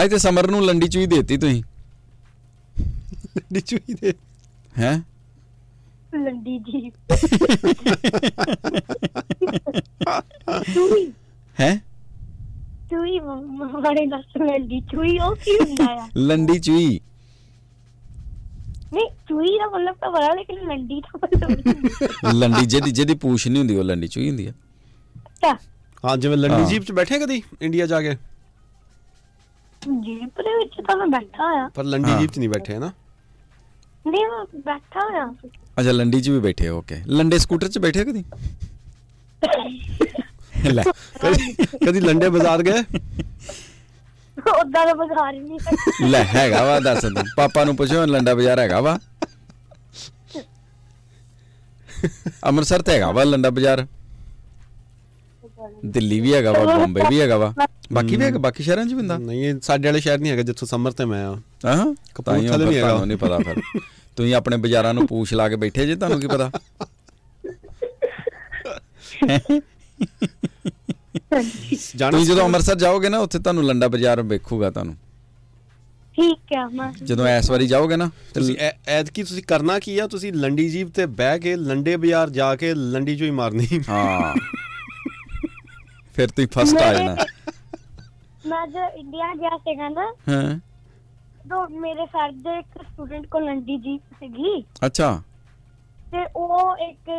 Speaker 1: ਅੱਜ ਤੇ ਸਮਰ ਨੂੰ ਲੰਡੀ ਚੂਈ ਦੇਤੀ ਤੁਸੀਂ।
Speaker 2: ਡਿਚੂਈ ਦੇ।
Speaker 1: ਹੈ?
Speaker 3: ਲੰਡੀ ਜੀ। ਚੂਈ
Speaker 1: ਹੈ?
Speaker 3: ਚੂਈ ਮਾਰੇ ਦੱਸ ਲੰਡੀ ਚੂਈ ਉਹ ਕੀ ਹੁੰਦਾ ਆ?
Speaker 1: ਲੰਡੀ ਚੂਈ
Speaker 3: ਨਹੀਂ ਚੂਈ ਦਾ ਮਤਲਬ ਤਾਂ ਬੜਾ ਲੇਕਿਨ ਲੰਡੀ ਦਾ ਮਤਲਬ
Speaker 1: ਲੰਡੀ ਜਿਹਦੀ ਜਿਹਦੀ ਪੂਛ ਨਹੀਂ ਹੁੰਦੀ ਉਹ ਲੰਡੀ ਚੂਈ ਹੁੰਦੀ ਆ।
Speaker 3: ਅੱਛਾ।
Speaker 2: ਹਾਂ ਜਿਵੇਂ ਲੰਡੀ। ਜੀਪ 'ਚ ਬੈਠੇ ਕਦੀ ਇੰਡੀਆ ਜਾ ਕੇ?
Speaker 3: ਜੀਪ ਦੇ ਵਿੱਚ ਤਾਂ ਮੈਂ ਬੈਠਾ ਹੋਇਆ।
Speaker 2: ਪਰ ਲੰਡੀ। ਜੀਪ 'ਚ ਨਹੀਂ ਬੈਠੇ ਨਾ?
Speaker 3: ਨਹੀਂ ਮੈਂ ਬੈਠਾ ਹੋਇਆ।
Speaker 1: ਅੱਛਾ ਲੰਡੀ 'ਚ ਵੀ ਬੈਠੇ ਹੋ ਓਕੇ ਲੰਡੇ ਸਕੂਟਰ 'ਚ ਬੈਠੇ ਕਦੀ? ਲੈ
Speaker 2: ਕਦੀ ਕਦੀ ਲੰਡੇ ਬਾਜ਼ਾਰ ਗਏ?
Speaker 3: ਉਦਾਂ ਦਾ ਬਾਜ਼ਾਰ ਹੀ ਨਹੀਂ।
Speaker 1: ਲੈ ਹੈਗਾ ਵਾ ਦੱਸ ਤੂੰ ਪਾਪਾ ਨੂੰ ਪੁੱਛੋ ਲੰਡਾ ਬਾਜ਼ਾਰ ਹੈਗਾ ਵਾ? ਅੰਮ੍ਰਿਤਸਰ ਤੇ ਹੈਗਾ ਵਾ ਲੰਡਾ ਬਾਜ਼ਾਰ? ਦਿੱਲੀ ਵੀ ਹੈਗਾ ਵਾ ਬੰਬੇ ਵੀ ਹੈਗਾ ਵਾ। ਬਾਕੀ ਵੀ ਹੈਗਾ ਬਾਕੀ ਸ਼ਹਿਰਾਂ 'ਚ ਵੀ ਹੁੰਦਾ?
Speaker 2: ਨਹੀਂ ਇਹ ਸਾਡੇ ਵਾਲੇ ਸ਼ਹਿਰ ਨਹੀਂ ਹੈਗਾ ਜਿੱਥੋਂ ਸਮਰ ਤੇ ਮੈਂ ਆ।
Speaker 1: ਹਾਂ?
Speaker 2: ਕਪੂਰਥਲੇ ਨਹੀਂ ਹੈਗਾ।
Speaker 1: ਨਹੀਂ ਪਤਾ ਫਿਰ। ਤੁਸੀਂ ਆਪਣੇ ਬਾਜ਼ਾਰਾਂ ਨੂੰ ਪੂਛ ਲਾ ਕੇ ਬੈਠੇ ਜੇ ਤੁਹਾਨੂੰ ਕੀ ਪਤਾ? ਤੁਸੀਂ ਜਦੋਂ ਅੰਮ੍ਰਿਤਸਰ ਜਾਓਗੇ ਨਾ ਉੱਥੇ ਤੁਹਾਨੂੰ ਲੰਡਾ ਬਾਜ਼ਾਰ ਵੇਖੂਗਾ ਤੁਹਾਨੂੰ।
Speaker 3: ਠੀਕ ਹੈ ਮੈਂ
Speaker 1: ਜਦੋਂ ਇਸ ਵਾਰੀ ਜਾਓਗੇ ਨਾ
Speaker 2: ਤੁਸੀਂ ਐ- ਐਤਕੀ ਤੁਸੀਂ ਕਰਨਾ ਕੀ ਆ? ਤੁਸੀਂ ਲੰਡੀ ਜੀਪ ਤੇ ਬਹਿ ਕੇ ਲੰਡੇ ਬਾਜ਼ਾਰ ਜਾ ਕੇ ਲੰਡੀ ਚੋਂ ਹੀ ਮਾਰਨੀ।
Speaker 1: ਹਾਂ। ਫਿਰ ਤੁਸੀਂ ਫਸਟ ਆ ਜਾਣਾ।
Speaker 3: ਮੈਂ ਜਦ ਇੰਡੀਆ ਗਿਆ ਸੀਗਾ ਨਾ
Speaker 1: ਹਾਂ।
Speaker 3: ਤਾਂ ਮੇਰੇ ਸਰ ਦੇ ਇੱਕ ਸਟੂਡੈਂਟ ਕੋਲ ਲੰਡੀ ਜੀਪ ਸੀਗੀ।
Speaker 1: ਅੱਛਾ।
Speaker 3: ਤੇ ਉਹ ਇੱਕ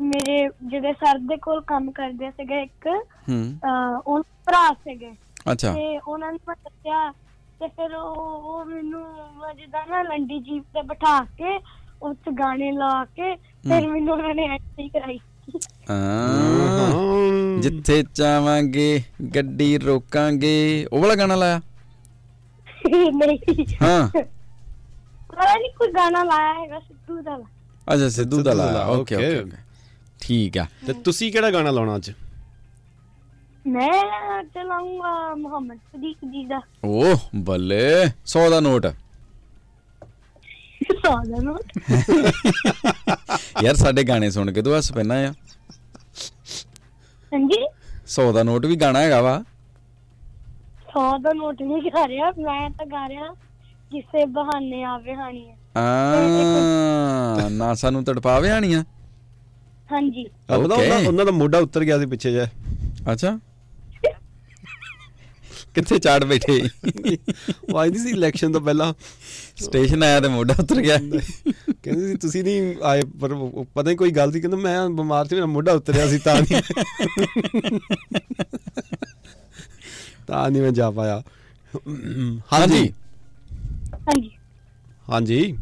Speaker 3: ਮੇਰੇ ਜਿਹੜੇ ਸਰ ਦੇ ਕੋਲ ਕੰਮ ਕਰਦੇ ਸੀਗੇ ਇੱਕ
Speaker 1: ਹੂੰ।
Speaker 3: ਉਹ ਭਰਾ ਸੀਗੇ।
Speaker 1: ਅੱਛਾ।
Speaker 3: ਤੇ ਉਹਨਾਂ ਨੇ ਦੱਸਿਆ ਤੇ ਫਿਰ ਉਹ ਮੈਨੂੰ ਜਿੱਦਾਂ ਨਾ ਲੰਡੀ ਜੀਪ ਤੇ ਬਿਠਾ ਕੇ ਉਸ 'ਚ ਗਾਣੇ ਲਾ ਕੇ ਫਿਰ ਮੈਨੂੰ ਉਹਨਾਂ ਨੇ ਐਂਟਰੀ ਕਰਾਈ।
Speaker 1: ਹਾਂ। ਜਿੱਥੇ ਚਾਵਾਂਗੇ ਗੱਡੀ ਰੋਕਾਂਗੇ ਉਹ ਵਾਲਾ ਗਾਣਾ ਲਾਇਆ?
Speaker 3: ਨਹੀਂ।
Speaker 1: ਹਾਂ।
Speaker 3: ਨਹੀਂ ਕੋਈ ਗਾਣਾ ਲਾਇਆ ਹੈਗਾ ਸਿੱਧੂ ਦਾ
Speaker 1: ਅੱਛਾ ਸਿੱਧੂ ਦਾ ਲਾਇਆ. ਓਕੇ ਓਕੇ ਠੀਕ ਆ।
Speaker 2: ਤੇ ਤੁਸੀਂ ਕਿਹੜਾ ਗਾਣਾ ਲਾਉਣਾ ਅੱਜ?
Speaker 3: ਮੈਂ ਚਲਾਉਂਗਾ ਮੁਹੰਮਦ ਸਦੀਕ ਜੀ ਦਾ।
Speaker 1: ਓਹ ਬੱਲੇ। 100 ਦਾ ਨੋਟ।
Speaker 3: ਸਾਦਾ ਨੂੰ
Speaker 1: ਯਾਰ ਸਾਡੇ ਗਾਣੇ ਸੁਣ ਕੇ ਤੂੰ ਹੱਸ ਪੈਣਾ ਆ।
Speaker 3: ਹਾਂਜੀ?
Speaker 1: 100 ਦਾ ਨੋਟ ਵੀ ਗਾਣਾ ਹੈਗਾ ਵਾ।
Speaker 3: ਸੌ ਦਾ ਨੋਟ ਨਹੀਂ ਗਾ ਰਿਹਾ ਮੈਂ ਤਾਂ ਗਾ ਰਿਹਾ। ਕਿਸੇ ਬਹਾਨੇ ਆਵੇ ਹਾਣੀ ਹੈ।
Speaker 1: ਆ ਨਾ ਸਾਨੂੰ ਤੜਪਾਵੇ ਆਣੀਆਂ
Speaker 3: ਹਾਂਜੀ।
Speaker 2: ਆ ਪਤਾ. ਉਹਨਾਂ- ਉਹਨਾਂ ਦਾ ਮੋਢਾ ਉੱਤਰ ਗਿਆ ਸੀ ਪਿੱਛੇ ਜੇ
Speaker 1: ਅੱਛਾ। ਕਿੱਥੇ ਚਾੜ ਬੈਠੇ?
Speaker 2: ਉਹ ਆਈ ਸੀ ਇਲੈਕਸ਼ਨ ਤੋਂ ਪਹਿਲਾਂ।
Speaker 1: ਸਟੇਸ਼ਨ ਆਇਆ ਤੇ ਮੋਢਾ ਉਤਰ ਗਿਆ।
Speaker 2: ਕਹਿੰਦੇ ਸੀ ਤੁਸੀਂ ਨਹੀਂ ਆਏ ਪਰ ਪਤਾ ਨਹੀਂ ਕੋਈ ਗੱਲ ਸੀ? ਕਹਿੰਦਾ ਮੈਂ ਬਿਮਾਰ ਸੀ ਮੇਰਾ ਮੋਢਾ ਉਤਰਿਆ ਸੀ ਤਾਂ ਨਹੀਂ ਤਾਂ ਨਹੀਂ ਮੈਂ ਜਾ ਪਾਇਆ। ਹਾਂਜੀ।
Speaker 1: ਹਾਂਜੀ।
Speaker 3: ਹਾਂਜੀ।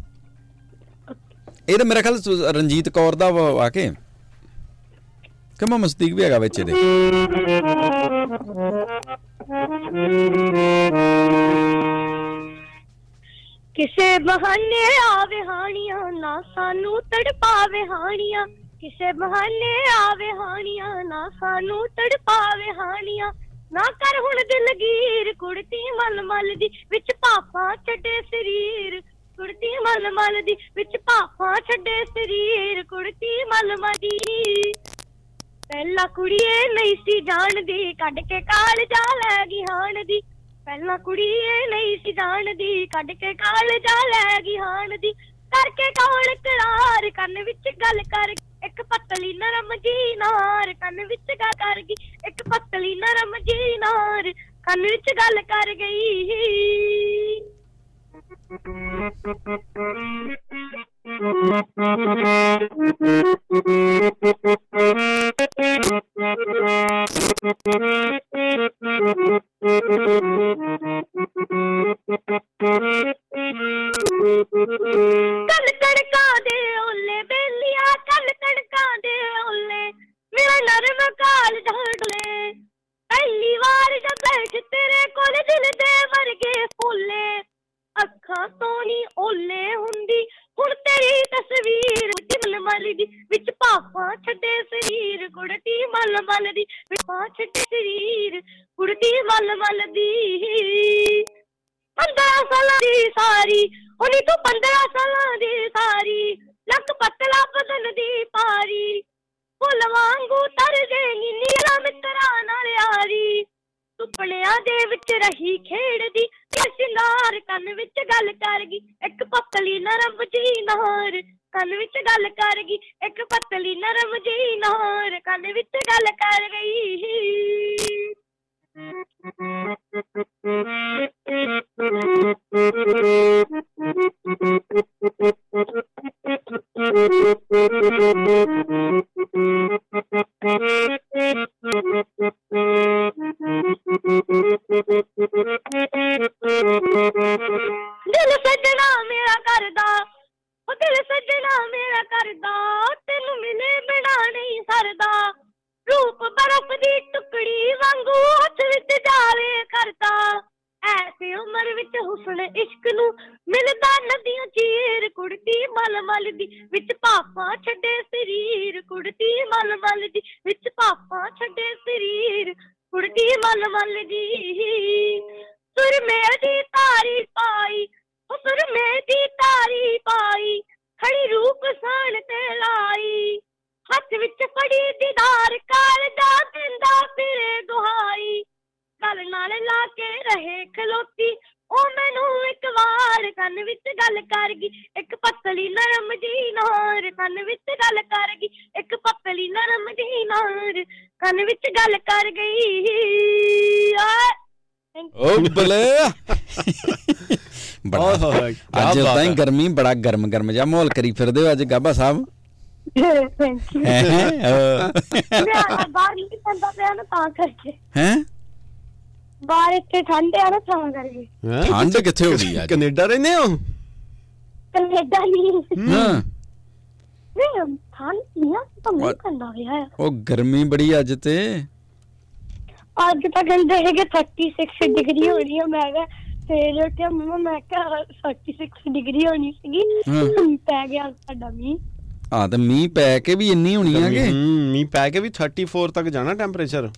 Speaker 1: ਇਹ ਤਾਂ ਮੇਰਾ ਖਿਆਲ ਸੁ- ਰਣਜੀਤ ਕੌਰ ਦਾ ਵਾ ਵਾ ਕੇ। ਕਿ ਮੈਂ ਮਸਤੀਕ ਵੀ ਹੈਗਾ ਵਿੱਚ ਇਹਦੇ।
Speaker 3: ਕਿਸੇ ਬਹਾਨੇ ਆਵੇ ਹਾਣੀਆਂ ਨਾ ਸਾਨੂੰ ਤੜਪਾਵੇ ਹਾਣੀਆਂ। ਕਿਸੇ ਬਹਾਨੇ ਆਵੇ ਹਾਣੀਆਂ ਨਾ ਸਾਨੂੰ ਤੜਪਾਵੇ ਹਾਣੀਆਂ। ਨਾ ਕਰ ਹੁਣ ਦਿਲਗੀਰ ਕੁੜਤੀ ਮਲ ਮਲ ਦੀ ਵਿੱਚ ਪਾਪਾ ਛੱਡੇ ਸਰੀਰ। ਕੁੜਤੀ ਮਲ ਮਲ ਦੀ ਵਿੱਚ ਪਾਪਾ ਛੱਡੇ ਸਰੀਰ, ਕੁੜਤੀ ਮਲ ਮਲ ਦੀ। ਪਹਿਲਾਂ ਕੁੜੀਏ ਨਹੀਂ ਸੀ ਜਾਣਦੀ, ਕੱਢ ਕੇ ਕਾਲਜਾ ਲੈ ਗਈ ਹਾਣ ਦੀ। ਪਹਿਲਾਂ ਕੁੜੀਏ ਨਹੀਂ ਸੀ ਜਾਣਦੀ, ਕੱਢ ਕੇ ਕਾਲਜਾ ਲੈ ਗਈ ਹਾਣ ਦੀ। ਕਰਕੇ ਕੌਣ ਕਰਾਰ, ਕੰਨ ਵਿੱਚ ਗੱਲ ਕਰ ਇੱਕ ਪਤਲੀ ਨਰਮ ਜੀ ਨਾਰ ਕੰਨ ਵਿੱਚ ਗੱਲ ਕਰ ਗਈ। ਇੱਕ ਪਤਲੀ ਨਰਮ ਜੀ ਨਾਰ ਕੰਨ ਵਿੱਚ ਗੱਲ ਕਰ ਗਈ। ਕੱਲ ਇੱਕ ਪਤਲੀ ਨਰਮ ਜੀ ਨੋਰ ਕੰਨ ਵਿੱਚ ਗੱਲ ਕਰ ਗਈ Thank you. ਕਰ ਗਈ। ਆ
Speaker 1: ਓ ਬਲੇ। ਬੜਾ ਅੱਜ ਤਾਂ। ਗਰਮੀ ਬੜਾ ਗਰਮ ਗਰਮ ਜਿਹਾ ਮਾਹੌਲ ਕਰੀ ਫਿਰਦੇ ਹੋ ਅੱਜ ਗਾਬਾ ਸਾਹਿਬ।
Speaker 3: ਥੈਂਕ ਯੂ
Speaker 1: ਹੈ
Speaker 3: ਮੈਂ ਬਾਹਰ ਨਹੀਂ ਪੈਂਦਾ ਪਿਆ ਨਾ ਤਾਂ ਕਰਕੇ।
Speaker 1: ਹੈ?
Speaker 3: ਬਾਹਰ ਇੱਥੇ ਠੰਡ ਆ ਨਾ ਤਾਂ ਕਰਕੇ?
Speaker 1: ਠੰਡ ਕਿੱਥੇ ਹੋ ਗਈ ਅੱਜ?
Speaker 2: ਕੈਨੇਡਾ ਰਹਿੰਦੇ ਹੋ?
Speaker 3: ਕੈਨੇਡਾ ਨਹੀਂ
Speaker 1: ਹਾਂ
Speaker 3: ਨਹੀਂ ਠੰਡ ਨਹੀਂ ਆ ਤਾਂ
Speaker 1: What?
Speaker 3: ਪੈਂਦਾ ਹੋਇਆ
Speaker 1: ਉਹ ਗਰਮੀ ਬੜੀ ਅੱਜ ਤੇ।
Speaker 3: ਅੱਜ ਤਾਂ ਕਹਿੰਦੇ ਹੈਗੇ 36 ਡਿਗਰੀ ਹੋਣੀ ਆ। ਮੈਂ ਕਿਹਾ ਸਵੇਰੇ ਉੱਠਿਆ ਮਮਾ ਮੈਂ ਕਿਹਾ 36 ਡਿਗਰੀ ਹੋਣੀ ਸੀਗੀ।
Speaker 1: ਹਾਂ।
Speaker 3: ਪੈ ਗਿਆ ਸਾਡਾ ਮੀਂਹ।
Speaker 1: ਆ ਤੇ ਮੀਂਹ ਪੈ ਕੇ ਵੀ ਇੰਨੀ ਹੋਣੀ ਆ ਕਿ
Speaker 2: ਹੂੰ ਮੀਂਹ ਪੈ ਕੇ ਵੀ 34 ਤੱਕ ਜਾਣਾ ਟੈਂਪਰੇਚਰ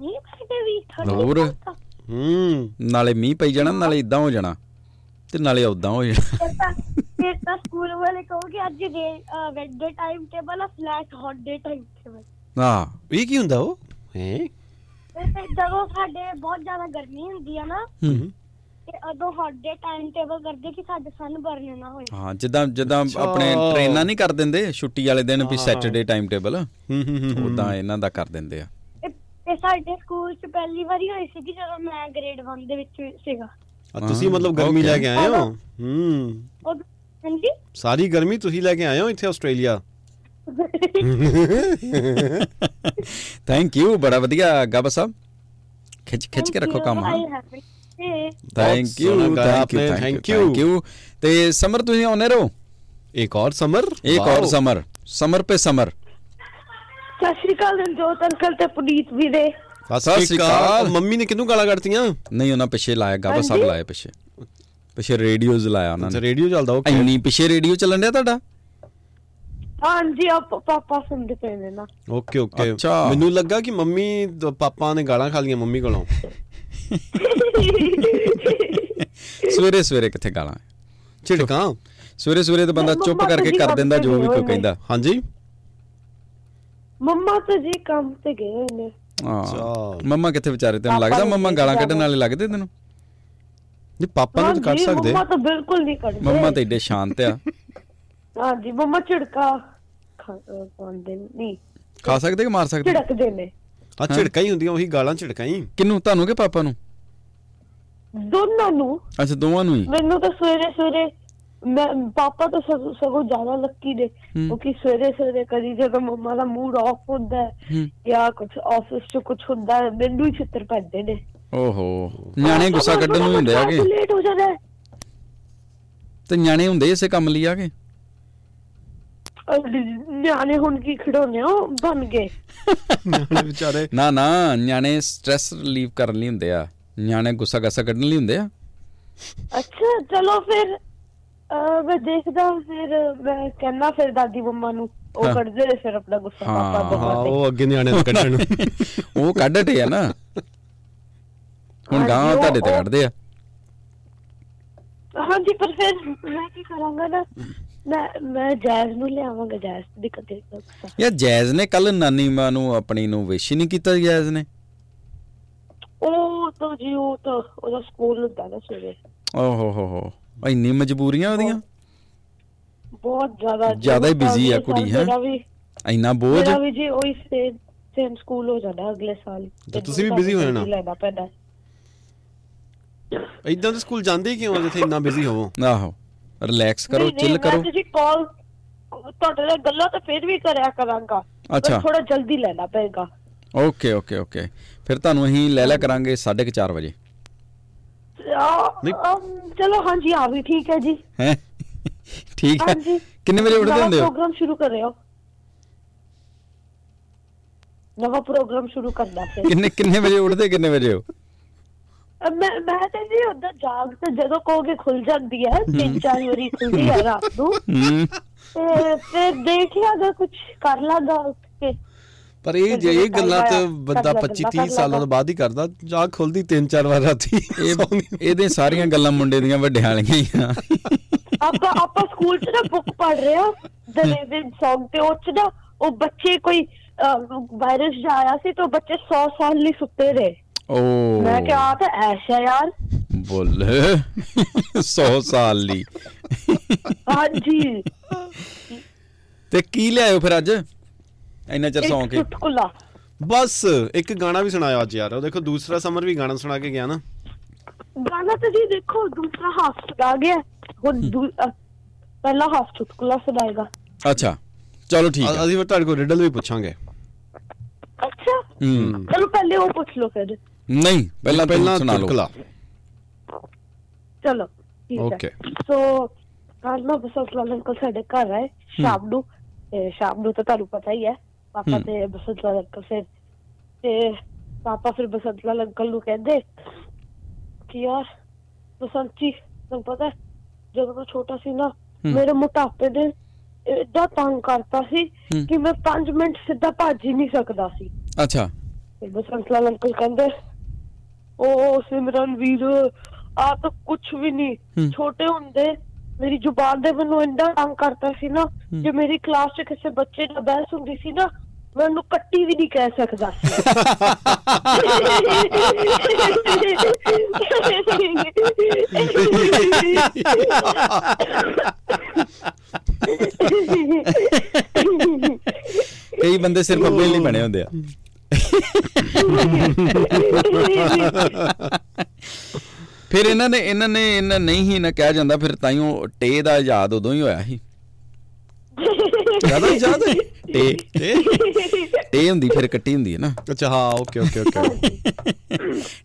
Speaker 3: ਮੀਂਹ ਪੈ ਕੇ ਵੀ
Speaker 1: ਹੋਰ?
Speaker 2: ਹੂੰ।
Speaker 1: ਨਾਲੇ ਮੀਂਹ ਪਈ ਜਾਣਾ ਨਾਲੇ ਇਦਾਂ ਹੋ ਜਾਣਾ। ਤੇ ਨਾਲੇ ਉਦਾਂ ਹੋ ਜਾਣਾ।
Speaker 3: ਫਿਰ ਤਾਂ ਫਿਰ ਸਕੂਲ ਵਾਲੇ ਕਹੋਗੇ ਅੱਜ ਦੇ ਵੈਡੇ ਟਾਈਮ ਟੇਬਲ ਆ flat hot day time table
Speaker 1: ਆ
Speaker 2: ਇਹ ਕੀ ਹੁੰਦਾ ਉਹ? ਹੈ?
Speaker 3: ਤੇ ਜਦੋਂ ਸਾਡੇ ਬਹੁਤ ਜ਼ਿਆਦਾ ਗਰਮੀ ਹੁੰਦੀ ਆ ਨਾ
Speaker 1: ਹੂੰ।
Speaker 3: ਤੇ ਉਦੋਂ ਹੌਟ ਡੇ ਟਾਈਮ ਟੇਬਲ ਕਰਦੇ ਕਿ ਸਾਡੇ ਸਨ ਬਰਨ ਨਾ ਹੋਏ।
Speaker 1: ਹਾਂ ਜਿੱਦਾਂ ਜਿੱਦਾਂ। ਆਪਣੇ ਟ੍ਰੇਨਾਂ ਨਹੀਂ ਕਰ ਦਿੰਦੇ ਛੁੱਟੀ ਵਾਲੇ ਦਿਨ ਵੀ। ਸੈਟਰਡੇ ਟਾਈਮ ਟੇਬਲ
Speaker 2: ਹੂੰ ਹੂੰ ਹੂੰ
Speaker 1: ਉਦਾਂ ਇਹਨਾਂ ਦਾ ਕਰ ਦਿੰਦੇ ਆ।
Speaker 3: ਇਹ ਇਹ ਸਾਡੇ ਸਕੂਲ 'ਚ ਪਹਿਲੀ ਵਾਰੀ ਹੋਈ ਸੀ ਜਦੋਂ ਮੈਂ ਗ੍ਰੇਡ 1 ਦੇ ਵਿੱਚ ਸੀਗਾ।
Speaker 2: ਆ, ਤੁਸੀਂ ਮਤਲਬ ਗਰਮੀ. ਲੈ ਕੇ ਆਏ ਹੋ? ਹੂੰ।
Speaker 3: ਉਹ ਹਾਂਜੀ?
Speaker 2: ਸਾਰੀ ਗਰਮੀ ਤੁਸੀਂ ਲੈ ਕੇ ਆਏ ਹੋ ਇੱਥੇ ਆਸਟ੍ਰੇਲੀਆ?
Speaker 1: ਥੈਂਕ ਯੂ ਬੜਾ ਵਧੀਆ ਗਾਬਾ ਸਾਹਿਬ ਖਿੱਚ ਖਿੱਚ ਕੇ ਰੱਖੋ ਕੰਮ ਹਾਂ ਥੈਂਕ ਯੂ
Speaker 2: ਆਪਨੇ
Speaker 1: ਥੈਂਕ ਯੂ ਥੈਂਕ ਯੂ ਤੇ ਸਮਰ ਤੁਸੀਂ ਆਉਨੇ ਰਹੋ?
Speaker 2: ਇੱਕ ਹੋਰ ਸਮਰ?
Speaker 1: ਇੱਕ ਹੋਰ ਸਮਰ। ਸਮਰ ਪੇ ਸਮਰ।
Speaker 3: ਸਤਿ ਸ਼੍ਰੀ ਅਕਾਲ ਜੋਤ ਅੰਕਲ ਤੇ ਪੁਨੀਤ ਵੀਰੇ
Speaker 2: ਸਤਿ ਸ਼੍ਰੀ ਅਕਾਲ। ਮੰਮੀ ਨੇ ਕਿੰਨੂੰ ਗਾਲਾਂ ਕੱਢਤੀਆਂ?
Speaker 1: ਨਹੀਂ ਉਹਨਾਂ ਪਿੱਛੇ ਲਾਇਆ ਗਾਬਾ ਸਾਹਿਬ ਲਾਇਆ ਪਿੱਛੇ। ਪਿੱਛੇ ਰੇਡੀਓਜ਼ ਲਾਇਆ ਉਹਨਾਂ ਨੇ।
Speaker 2: ਰੇਡੀਓ ਚੱਲਦਾ ਓਕੇ
Speaker 1: ਇੰਨੀ ਪਿੱਛੇ ਰੇਡੀਓ ਚੱਲਣ ਡਿਆ ਤੁਹਾਡਾ?
Speaker 3: ਹਾਂਜੀ ਆ ਪਾਪਾ ਸੁਣਦੇ ਪਏ ਨੇ ਨਾ।
Speaker 2: Okay okay.
Speaker 1: ਅੱਛਾ।
Speaker 2: ਮੈਨੂੰ ਲੱਗਾ ਕਿ ਮੰਮੀ ਤੇ ਪਾਪਾ ਨੇ ਗਾਲਾਂ ਖਾ ਲੀਆਂ ਮੰਮੀ ਕੋਲੋਂ।
Speaker 1: ਸਵੇਰੇ ਸਵੇਰੇ ਕਿੱਥੇ ਗਾਲਾਂ?
Speaker 2: ਝਿੜਕਾਂ?
Speaker 1: ਸਵੇਰੇ ਸਵੇਰੇ ਤਾਂ ਬੰਦਾ ਚੁੱਪ ਕਰਕੇ ਕਰ ਦਿੰਦਾ ਜੋ ਵੀ ਕੋਈ ਕਹਿੰਦਾ।
Speaker 2: ਹਾਂਜੀ?
Speaker 3: ਮੰਮਾ ਤਾਂ ਜੀ ਕੰਮ ਤੇ ਗਏ ਨੇ।
Speaker 1: ਹਾਂ।
Speaker 2: ਅੱਛਾ।
Speaker 1: ਮੰਮਾ ਕਿੱਥੇ ਵਿਚਾਰੇ ਤੈਨੂੰ ਲੱਗਦਾ? ਮੰਮਾ ਗਾਲਾਂ। ਕੱਢਣ ਵਾਲੇ ਲੱਗਦੇ ਤੈਨੂੰ?
Speaker 2: ਨਹੀਂ ਪਾਪਾ ਨੂੰ ਤਾਂ ਕੱਢ ਸਕਦੇ।
Speaker 3: ਮੰਮਾ ਤਾਂ ਬਿਲਕੁਲ ਨਹੀਂ ਕੱਢਦੇ।
Speaker 1: ਮੰਮਾ ਤਾਂ ਏਡੇ ਸ਼ਾਂਤ ਆ।
Speaker 3: ਹਾਂਜੀ ਮੰਮਾ ਝਿੜਕਾ। ਖਾ- ਅਹ ਪਾਉਂਦੇ ਨੇ। ਨਹੀਂ।
Speaker 1: ਖਾ ਸਕਦੇ ਕਿ ਮਾਰ ਸਕਦੇ?
Speaker 3: ਝਿੜਕਦੇ ਨੇ।
Speaker 2: ਆ ਝਿੜਕਾਂ ਹੀ ਹੁੰਦੀਆਂ ਉਹੀ ਗਾਲਾਂ ਝਿੜਕਾਂ ਹੀ।
Speaker 1: ਕਿਨੂੰ ਤੁਹਾਨੂੰ ਕਿ ਪਾਪਾ ਨੂੰ?
Speaker 3: ਦੋਨਾਂ ਨੂੰ।
Speaker 1: ਅੱਛਾ ਦੋਵਾਂ ਨੂੰ ਹੀ?
Speaker 3: ਮੈਨੂੰ ਤਾਂ ਸਵੇਰੇ ਸਵੇਰੇ ਮੈਂ ਪਾਪਾ ਤਾਂ ਸਗੋਂ ਜ਼ਿਆਦਾ ਲੱਕੀ
Speaker 1: ਹੂੰ।
Speaker 3: ਕਿਉਂਕਿ ਸਵੇਰੇ ਸਵੇਰੇ ਕਦੀ ਜਦੋਂ ਮੰਮਾ ਦਾ ਮੂਡ ਆਫ ਹੁੰਦਾ ਹੈ
Speaker 1: ਹੂੰ।
Speaker 3: ਜਾਂ ਕੁਝ ਆਫਿਸ 'ਚ ਕੁਝ ਹੁੰਦਾ ਹੈ ਮੈਨੂੰ ਹੀ ਛਿੱਤਰ ਪੈਂਦੇ ਨੇ।
Speaker 1: ਓਹੋ। ਨਿਆਣੇ ਗੁੱਸਾ ਕੱਢਣ ਨੂੰ ਹੁੰਦੇ ਆਗੇ
Speaker 3: ਲੇਟ ਹੋ ਜਾਂਦਾ।
Speaker 1: ਤੇ ਨਿਆਣੇ ਹੁੰਦੇ ਇਸੇ ਕੰਮ ਲਈ ਆਗੇ
Speaker 3: ਨਿਆਣੇ ਹੁਣ ਕੀ ਖਿਡੌਣੇ ਉਹ ਬਣ ਗਏ।
Speaker 2: ਨਿਆਣੇ ਵਿਚਾਰੇ।
Speaker 1: ਨਾ ਨਾ ਨਿਆਣੇ ਸਟ੍ਰੈਸ ਰਿਲੀਵ ਕਰਨ ਲਈ ਹੁੰਦੇ ਆ। ਨਿਆਣੇ ਗੁੱਸਾ ਗੱਸਾ ਕੱਢਣ ਲਈ ਹੁੰਦੇ ਆ।
Speaker 3: ਅੱਛਾ ਚਲੋ ਫਿਰ ਮੈਂ ਦੇਖਦਾ ਫਿਰ ਮੈਂ ਕਹਿੰਦਾ ਫਿਰ ਦਾਦੀ ਮੰਮਾ ਨੂੰ। ਉਹ। ਕੱਢਦੇ ਨੇ ਫਿਰ ਆਪਣਾ ਗੁੱਸਾ
Speaker 1: ਹਾਂ,
Speaker 3: ਪਾਪਾ ਤੋਂ।
Speaker 2: ਉਹ ਅੱਗੇ ਨਿਆਣੇ ਤੋਂ ਕੱਢਣ ਨੂੰ।
Speaker 1: ਉਹ ਕੱਢ ਢੇ ਆ ਨਾ। ਹੁਣ ਗਾਂ
Speaker 3: ਉਹ-
Speaker 1: ਤੁਹਾਡੇ ਤੇ ਕੱਢਦੇ ਆ।
Speaker 3: ਹਾਂਜੀ ਪਰ ਫਿਰ ਮੈਂ ਕੀ ਕਰਾਂਗਾ ਨਾ? ਮੈਂ ਮੈਂ ਜੈਜ਼ ਨੂੰ ਲਿਆਵਾਂਗਾ ਜੈਜ਼ ਦੀ ਕਦੇ ਗੁੱਸਾ
Speaker 1: ਯਾ ਜੈਜ਼ ਨੇ ਕੱਲ ਨਾਨੀ ਮਾਂ ਨੂੰ ਆਪਣੀ ਨੂੰ ਵਿਸ਼ ਨਹੀਂ ਕੀਤਾ ਜੈਜ਼ ਨੇ।
Speaker 3: ਉਹ ਤਾਂ ਜੀ ਉਹ ਤਾਂ ਉਹਦਾ ਸਕੂਲ ਹੁੰਦਾ ਨਾ ਸਵੇਰੇ।
Speaker 1: ਓਹੋ ਹੋ ਹੋ ਇੰਨੀ ਮਜਬੂਰੀਆਂ ਉਹਦੀਆਂ?
Speaker 3: ਬਹੁਤ ਜ਼ਿਆਦਾ
Speaker 1: ਜ਼ਿਆਦਾ ਹੀ busy ਆ ਕੁੜੀ, ਹੈਂ? ਇੰਨਾ ਬੋਝ?
Speaker 3: ਮੇਰਾ ਵੀ ਜੀ ਉਹੀ ਸੇਮ ਸੇਮ ਸਕੂਲ ਹੋ ਜਾਣਾ ਅਗਲੇ ਸਾਲ
Speaker 2: ਤਾਂ ਤੁਸੀਂ ਵੀ busy ਹੋ ਜਾਣਾ।
Speaker 3: ਲੈਣਾ ਪੈਣਾ
Speaker 2: ਇਦਾਂ ਦੇ ਸਕੂਲ ਜਾਂਦੇ ਹੀ ਕਿਉਂ ਜਿੱਥੇ ਇੰਨਾ ਬਿਜ਼ੀ ਹੋਵੋ?
Speaker 1: ਆਹੋ। ਰਿਲੈਕਸ ਕਰੋ ਚਿਲ ਕਰੋ।
Speaker 3: ਤੁਸੀਂ ਕਾਲ ਤੁਹਾਡੇ ਨਾਲ ਗੱਲਾਂ ਤਾਂ ਫਿਰ ਵੀ ਕਰਿਆ ਕਰਾਂਗਾ।
Speaker 1: ਅੱਛਾ।
Speaker 3: ਥੋੜਾ ਜਲਦੀ ਲੈਣਾ ਪਏਗਾ।
Speaker 1: ਓਕੇ ਓਕੇ ਓਕੇ ਫਿਰ ਤੁਹਾਨੂੰ ਅਸੀਂ ਲੈ ਲਿਆ ਕਰਾਂਗੇ 4:30 ਵਜੇ।
Speaker 3: ਚਲੋ ਹਾਂਜੀ ਆ ਵੀ ਠੀਕ ਹੈ ਜੀ।
Speaker 1: ਹੈ? ਠੀਕ ਹੈ।
Speaker 3: ਹਾਂਜੀ।
Speaker 1: ਕਿੰਨੇ ਵਜੇ ਉੱਠਦੇ ਹੁੰਦੇ ਹੋ?
Speaker 3: ਪ੍ਰੋਗਰਾਮ ਸ਼ੁਰੂ ਕਰ ਰਹੇ ਹੋ। ਨਵਾਂ ਪ੍ਰੋਗਰਾਮ ਸ਼ੁਰੂ ਕਰਨਾ ਫਿਰ।
Speaker 1: ਕਿੰਨੇ ਕਿੰਨੇ ਵਜੇ ਉੱਠਦੇ ਕਿੰਨੇ ਵਜੇ ਹੋ?
Speaker 3: ਮੈਂ ਮੈਂ ਤਾਂ ਜੀ ਉਹਦਾ ਜਾਗ ਤੇ ਜਦੋਂ ਕਹੋਗੇ ਖੁੱਲ ਜਾਂਦੀ ਹੈ ਤਿੰਨ ਚਾਰ ਵਾਰੀ ਖੁੱਲਦੀ ਹੈ ਰਾਤ ਨੂੰ।
Speaker 1: ਹੂੰ।
Speaker 3: ਤੇ ਫਿਰ ਦੇਖਿਆ ਅਗਰ ਕੁਝ ਕਰ ਲਾਂਗਾ ਉੱਠ ਕੇ।
Speaker 2: ਪਰ ਇਹ ਜੇ ਇਹ ਗੱਲਾਂ ਤੇ ਬੰਦਾ
Speaker 3: ਲੈ,
Speaker 2: 25
Speaker 3: ਕਰ
Speaker 2: 30 ਸਾਲਾਂ। ਤੋਂ ਬਾਅਦ ਹੀ ਕਰਦਾ ਜਾਗ ਖੁੱਲਦੀ ਤਿੰਨ ਚਾਰ ਵਾਰ ਰਾਤੀ।
Speaker 1: ਇਹ ਇਹਦੇ ਸਾਰੀਆਂ ਗੱਲਾਂ ਮੁੰਡੇ ਦੀਆਂ ਵੱਡਿਆਂ ਵਾਲੀਆਂ ਹੀ ਆ।
Speaker 3: ਆਪਾਂ ਆਪਾਂ ਸਕੂਲ 'ਚ ਨਾ ਬੁੱਕ ਪੜ੍ਹ ਰਹੇ ਹਾਂ ਦ ਲਿਵਿੰਗ Song ਤੇ ਉਹ 'ਚ ਨਾ ਉਹ ਬੱਚੇ ਕੋਈ ਵਾਇਰਸ ਜਿਹਾ ਆਇਆ ਸੀ ਤਾਂ ਬੱਚੇ 100 ਸਾਲ ਲਈ ਸੁੱਤੇ ਰਹੇ।
Speaker 1: ਓ
Speaker 3: ਮੈਂ ਕਿਹਾ ਆ ਤਾਂ ਐਸ਼ਾ ਯਾਰ।
Speaker 1: ਬੋਲ। 100 ਸਾਲ ਲਈ
Speaker 3: ਹਾਂਜੀ।
Speaker 1: ਤੇ ਕੀ ਲਿਆਇਓ ਫਿਰ ਅੱਜ? ਇੰਨਾ ਚਿਰ ਸੌਂ ਕੇ।
Speaker 3: ਚੁਟਕੁਲਾ।
Speaker 2: ਬਸ ਇੱਕ ਗਾਣਾ ਵੀ ਸੁਣਾਇਆ ਅੱਜ ਯਾਰ। ਉਹ ਦੇਖੋ ਦੂਸਰਾ ਸਮਰ ਵੀ ਗਾਣਾ ਸੁਣਾ ਕੇ ਗਿਆ ਨਾ।
Speaker 3: ਗਾਣਾ ਤਾਂ ਜੀ ਦੇਖੋ ਦੂਸਰਾ ਹਾਫ ਸੁਣਾ ਗਿਆ। ਅ, ਪਹਿਲਾ ਹਾਫ ਚੁਟਕੁਲਾ ਸੁਣਾਏਗਾ।
Speaker 1: ਅੱਛਾ। ਚਲੋ ਠੀਕ ਹੈ।
Speaker 2: ਅਸੀਂ ਫਿਰ ਤੁਹਾਡੇ ਕੋਲ ਰਿਡਲ ਵੀ ਪੁੱਛਾਂਗੇ।
Speaker 3: ਅੱਛਾ।
Speaker 1: ਹੂੰ।
Speaker 3: ਚਲੋ ਪਹਿਲੇ ਉਹ ਪੁੱਛ ਲਓ ਫਿਰ।
Speaker 1: ਨਹੀਂ ਪਹਿਲਾਂ
Speaker 2: ਪਹਿਲਾਂ
Speaker 1: ਸੁਣਾ ਲਓ
Speaker 3: ਚਲੋ ਠੀਕ ਹੈ
Speaker 2: Okay.
Speaker 3: ਸੋ ਕੱਲ ਨਾ ਬਸੰਤ ਲਾਲ ਅੰਕਲ ਸਾਡੇ ਘਰ ਆਏ ਸ਼ਾਮ ਨੂੰ ਤੇ ਸ਼ਾਮ ਨੂੰ ਤਾਂ ਤੁਹਾਨੂੰ ਪਤਾ ਹੀ ਹੈ ਪਾਪਾ। ਤੇ ਬਸੰਤ ਲਾਲ ਅੰਕਲ ਫਿਰ ਤੇ ਪਾਪਾ ਫਿਰ ਬਸੰਤ ਲਾਲ ਅੰਕਲ ਨੂੰ ਕਹਿੰਦੇ ਕਿ ਯਾਰ ਬਸੰਤ ਜੀ ਤੁਹਾਨੂੰ ਪਤਾ ਜਦੋਂ ਮੈਂ ਛੋਟਾ ਸੀ ਨਾ। ਮੇਰੇ ਮੋਟਾਪੇ ਦੇ ਏਡਾ ਤੰਗ ਕਰਤਾ ਸੀ। ਕਿ ਮੈਂ 5 ਮਿੰਟ ਸਿੱਧਾ ਭੱਜ ਹੀ ਨਹੀਂ ਸਕਦਾ ਸੀ
Speaker 1: ਅੱਛਾ
Speaker 3: ਬਸੰਤ ਲਾਲ ਅੰਕਲ ਕਹਿੰਦੇ ਉਹ ਸਿਮਰਨ ਵੀਰ ਆ ਤਾਂ ਕੁਝ ਵੀ ਨਹੀਂ। ਛੋਟੇ ਹੁੰਦੇ ਮੇਰੀ ਜ਼ੁਬਾਨ ਦੇ ਮੈਨੂੰ ਇੰਨਾ ਤੰਗ ਕਰਤਾ ਸੀ ਨਾ। ਜੇ ਮੇਰੀ ਕਲਾਸ 'ਚ ਕਿਸੇ ਬੱਚੇ ਨਾਲ ਬਹਿਸ ਹੁੰਦੀ ਸੀ ਨਾ ਮੈਂ ਉਹਨੂੰ ਕੱਟੀ ਵੀ ਨਹੀਂ ਕਹਿ ਸਕਦਾ
Speaker 1: ਕਈ ਬੰਦੇ ਸਿਰਫ ਅੱਬੇ ਲਈ ਬਣੇ ਹੁੰਦੇ ਆ ਫਿਰ ਇਹਨਾਂ ਨੇ ਇਹਨਾਂ ਨੇ ਇਹਨਾਂ ਨਹੀਂ ਹੀ ਨਾ ਕਿਹਾ ਜਾਂਦਾ ਫਿਰ ਤਾਈਓ ਟੇ ਦਾ ਯਾਦ ਉਦੋਂ ਹੀ ਹੋਇਆ ਸੀ।
Speaker 2: ਜ਼ਿਆਦਾ ਹੀ ਯਾਦ ਹੈ।
Speaker 1: ਟੇ। ਟੇ ਹੁੰਦੀ ਫਿਰ ਕੱਟੀ ਹੁੰਦੀ ਹੈ ਨਾ।
Speaker 2: ਅੱਛਾ ਹਾਂ ਓਕੇ ਓਕੇ ਓਕੇ।